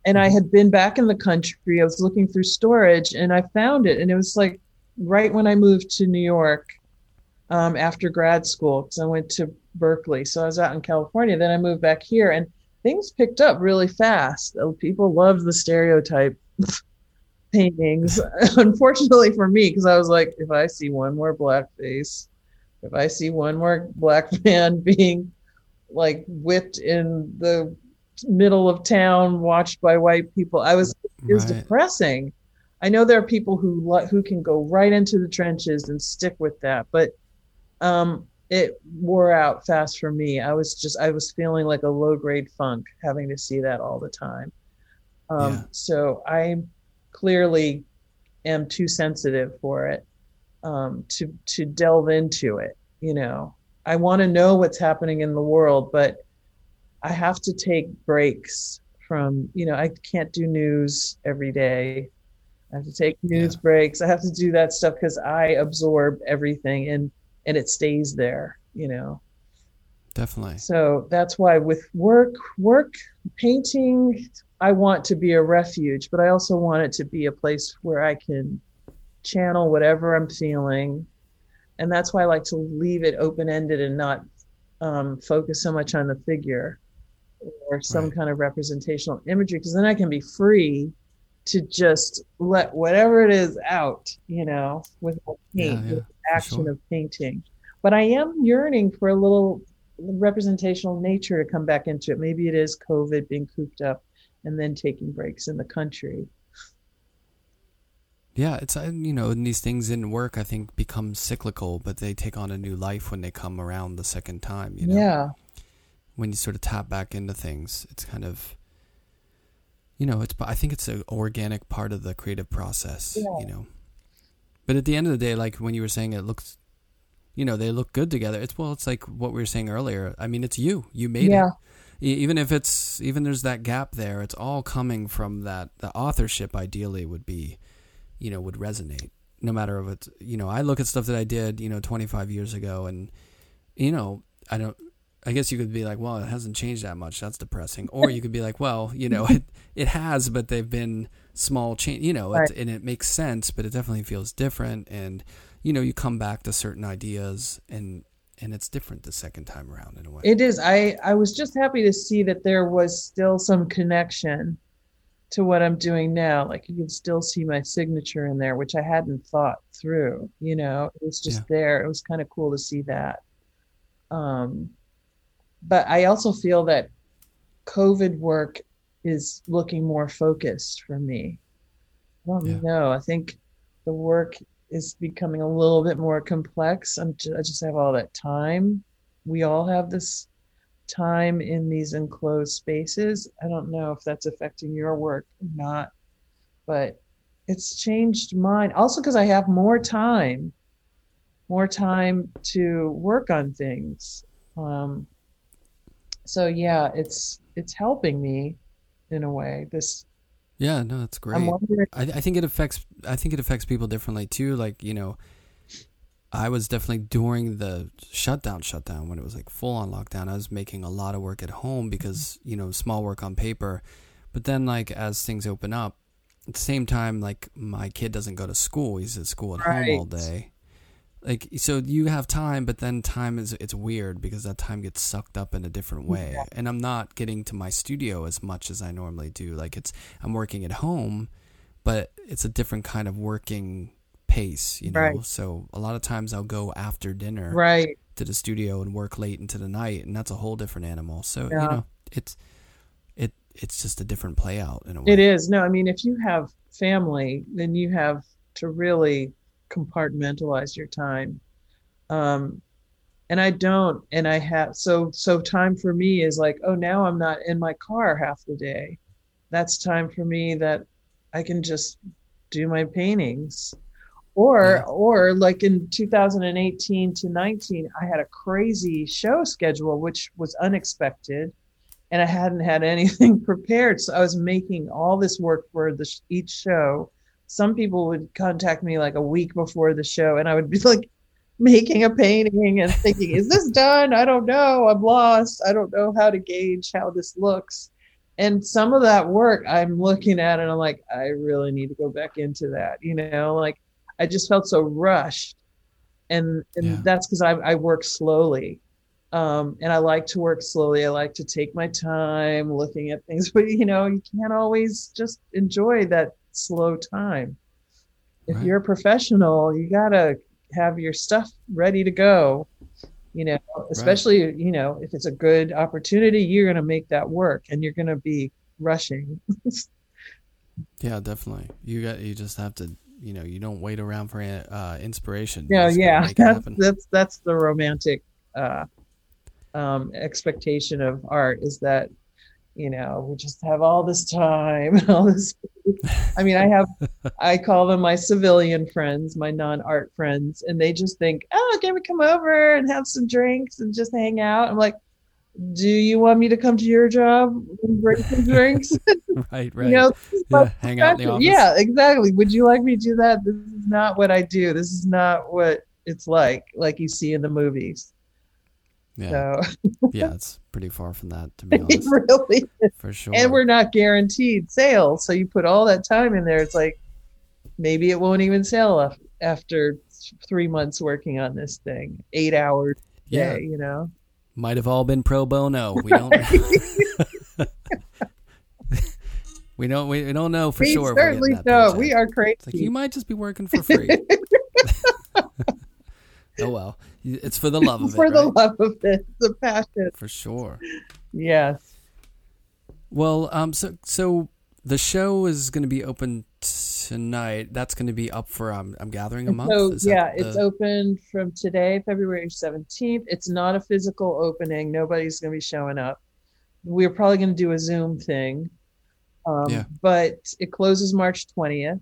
and I had been back in the country. I was looking through storage, and I found it, and it was like right when I moved to New York um, after grad school because I went to Berkeley. So I was out in California. Then I moved back here, and things picked up really fast. People loved the stereotype paintings. Unfortunately for me, because I was like, if I see one more black face, if I see one more black man being like whipped in the middle of town, watched by white people, I was it was Right. depressing. I know there are people who who can go right into the trenches and stick with that, but um, it wore out fast for me. I was just I was feeling like a low grade funk having to see that all the time. Um, Yeah. So I clearly am too sensitive for it um, to to delve into it. You know, I want to know what's happening in the world, but I have to take breaks from. You know, I can't do news every day. I have to take news Yeah. breaks. I have to do that stuff because I absorb everything and and it stays there. You know. Definitely. So that's why with work, work, painting, I want to be a refuge, but I also want it to be a place where I can channel whatever I'm feeling. And that's why I like to leave it open ended and not um, focus so much on the figure or some Right. kind of representational imagery, because then I can be free to just let whatever it is out, you know, with paint, Yeah, yeah, with the action sure. of painting. But I am yearning for a little representational nature to come back into it. Maybe it is COVID being cooped up and then taking breaks in the country. Yeah, it's uh, you know, and these things in work I think become cyclical, but they take on a new life when they come around the second time. You know, Yeah. When you sort of tap back into things, it's kind of, you know, it's. I think it's an organic part of the creative process. Yeah. You know, but at the end of the day, like when you were saying, it looks, you know, they look good together. It's well, it's like what we were saying earlier. I mean, it's you. You made Yeah. it. Even if it's even there's that gap there, it's all coming from that. The authorship ideally would be, you know, would resonate no matter if it's you know. I look at stuff that I did, you know, 25 years ago, and you know, I don't. I guess you could be like, well, it hasn't changed that much. That's depressing. Or you could be like, well, you know, it it has, but they've been small change. You know, Right. it, and it makes sense, but it definitely feels different. And you know, you come back to certain ideas, and and it's different the second time around in a way. It is. I, I was just happy to see that there was still some connection to what I'm doing now. Like you can still see my signature in there, which I hadn't thought through. You know, it was just there. It was kind of cool to see that. Um, but I also feel that COVID work is looking more focused for me. I don't Yeah. know. I think the work is becoming a little bit more complex. I'm ju- I just have all that time. We all have this time in these enclosed spaces. I don't know if that's affecting your work or not, but it's changed mine. Also, because I have more time, more time to work on things. Um, so yeah, it's it's helping me in a way. This yeah, no, that's great. I'm wondering. I, I think it affects I think it affects people differently too. Like you know, I was definitely during the shutdown shutdown when it was like full on lockdown. I was making a lot of work at home because mm-hmm. you know small work on paper, but then like as things open up, at the same time like my kid doesn't go to school. He's at school at home all day. Like so you have time, but then time is it's weird because that time gets sucked up in a different way. Yeah. And I'm not getting to my studio as much as I normally do. Like it's I'm working at home, but it's a different kind of working pace, you know. Right. So a lot of times I'll go after dinner Right. to the studio and work late into the night, and that's a whole different animal. So Yeah. you know, it's it it's just a different play out in a way. It is. No, I mean, if you have family, then you have to really compartmentalize your time. Um, and I don't, and I have so so time for me is like, oh, now I'm not in my car half the day. That's time for me that I can just do my paintings. Or Yeah. or like in 2018 to 19, I had a crazy show schedule, which was unexpected and I hadn't had anything prepared. So I was making all this work for the sh- each show. Some people would contact me like a week before the show, and I would be like making a painting and thinking, "Is this done? I don't know. I'm lost. I don't know how to gauge how this looks." And some of that work, I'm looking at, and I'm like, I really need to go back into that. You know, like I just felt so rushed, and and Yeah. that's because I I work slowly um, and I like to work slowly. I like to take my time looking at things, but you know, you can't always just enjoy that slow time. If Right. you're a professional, you gotta have your stuff ready to go. You know, especially you know if it's a good opportunity, you're gonna make that work, and you're gonna be rushing. Yeah, definitely. You got you just have to you know you don't wait around for uh, inspiration. Yeah, yeah, that's that's that's the romantic uh, um, expectation of art is that you know we just have all this time all this. I mean, I have I call them my civilian friends, my non-art friends, and they just think, oh, can we come over and have some drinks and just hang out? I'm like. Do you want me to come to your job and bring some drinks? right, right. You know, yeah, hang out in the office. yeah, exactly. Would you like me to do that? This is not what I do. This is not what it's like, like you see in the movies. Yeah, So yeah. It's pretty far from that, to be honest, really, for sure. and we're not guaranteed sales. So you put all that time in there. It's like maybe it won't even sell after three months working on this thing, eight hours yeah, day. You know. might have all been pro bono. We don't. we don't. We, we don't know for we sure. certainly that We are It's like crazy. you might just be working for free. Oh well, it's for the love of for it, For the right? love of it, the passion. for sure. Yes. Well, um, so so the show is going to be open tonight. That's going to be up for um, I'm gathering a month. So yeah, the- it's open from today, February seventeenth. It's not a physical opening. Nobody's going to be showing up. We're probably going to do a Zoom thing, um, Yeah. but it closes March twentieth.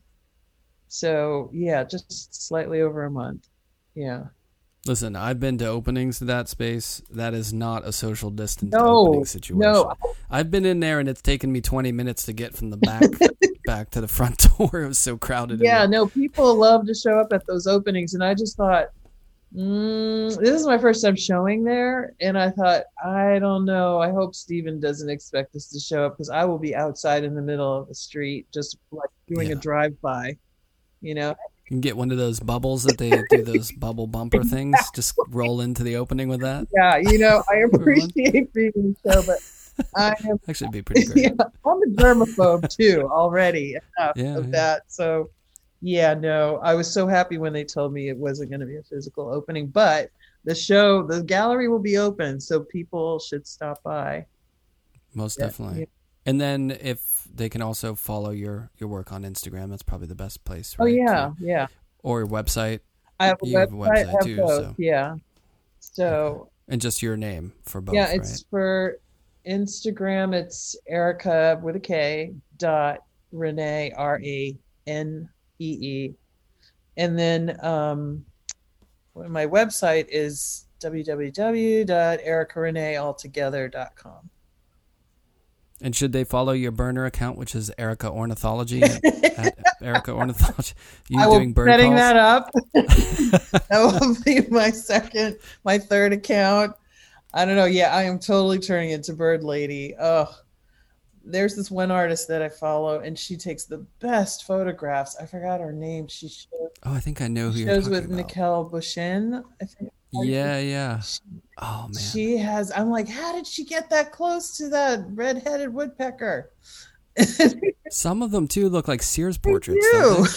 So yeah, just slightly over a month. Yeah. Listen, I've been to openings to that space. That is not a social distance No, opening situation. No, I've been in there and it's taken me 20 minutes to get from the back back to the front door. It was so crowded. yeah, no. People love to show up at those openings, and I just thought, mm, this is my first time showing there, and I thought, I don't know. I hope Steven doesn't expect us to show up because I will be outside in the middle of the street, just like doing Yeah. a drive-by. You know, You can get one of those bubbles that they do those bubble bumper things. Just roll into the opening with that. yeah. You know, I appreciate being in the show, but I am. Actually, be pretty great. yeah, I'm a germaphobe too already enough Yeah, of yeah. that. So yeah, no, I was so happy when they told me it wasn't going to be a physical opening, but the show, the gallery will be open, so people should stop by. Most Yeah, definitely. And then if they can also follow your your work on Instagram, that's probably the best place. Oh yeah, to- yeah. or your website I have a You have a website. Have too, both. so- Yeah. So and just your name for both. yeah, it's right? for Instagram. It's Erika with a K dot Ranee R A N E E, and then um, my website is www.erikaraneealtogether.com. And should they follow your burner account, which is Erika Ornithology at, at Erika Ornithology? You I will doing bird setting calls? that up. that will be my second, my third account. I don't know. Yeah, I am totally turning into Bird Lady. Oh, there's this one artist that I follow, and she takes the best photographs. I forgot her name. She shows, Oh, I think I know who you're shows with about. Nikel Bushin. I think. Yeah, yeah. She, Oh man. she has. I'm like, how did she get that close to that red-headed woodpecker? Some of them too look like Sears portraits.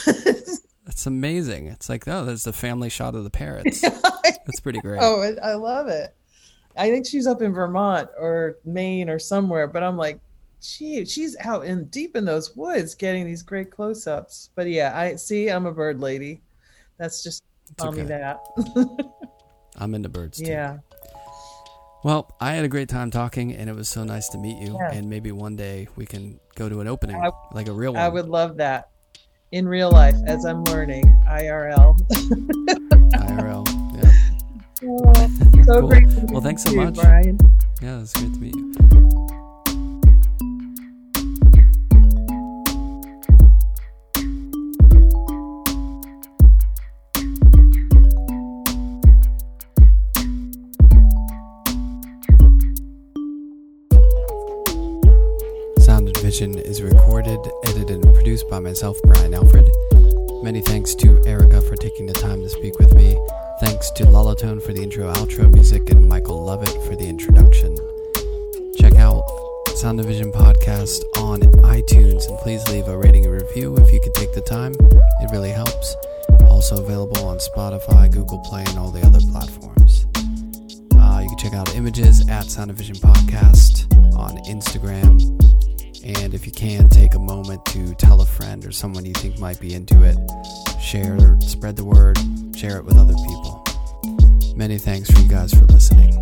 That's amazing. It's like, oh, there's the family shot of the parrots. That's pretty great. Oh, I love it. I think she's up in Vermont or Maine or somewhere, but I'm like, gee, she's out in deep in those woods getting these great close ups. But yeah, I see. I'm a bird lady. That's just tell me that. I'm into birds too. yeah. Well, I had a great time talking, and it was so nice to meet you. Yeah. And maybe one day we can go to an opening, I- like a real one. I would love that in real life as I'm learning IRL. IRL. Yeah. Oh, so Cool. great. to Well, thanks so you, much. Brian. Yeah, it's great to meet you. Is recorded, edited, and produced by myself, Brian Alfred. Many thanks to Erika for taking the time to speak with me. Thanks to Lullatone for the intro outro music and Michael Lovett for the introduction. Check out Sound and Vision podcast on iTunes and please leave a rating and review if you can take the time. It really helps. Also available on Spotify, Google Play, and all the other platforms. Uh, you can check out images at Sound and Vision Podcast on Instagram. And if you can, take a moment to tell a friend or someone you think might be into it. Share or spread the word, share it with other people. Many thanks for you guys for listening.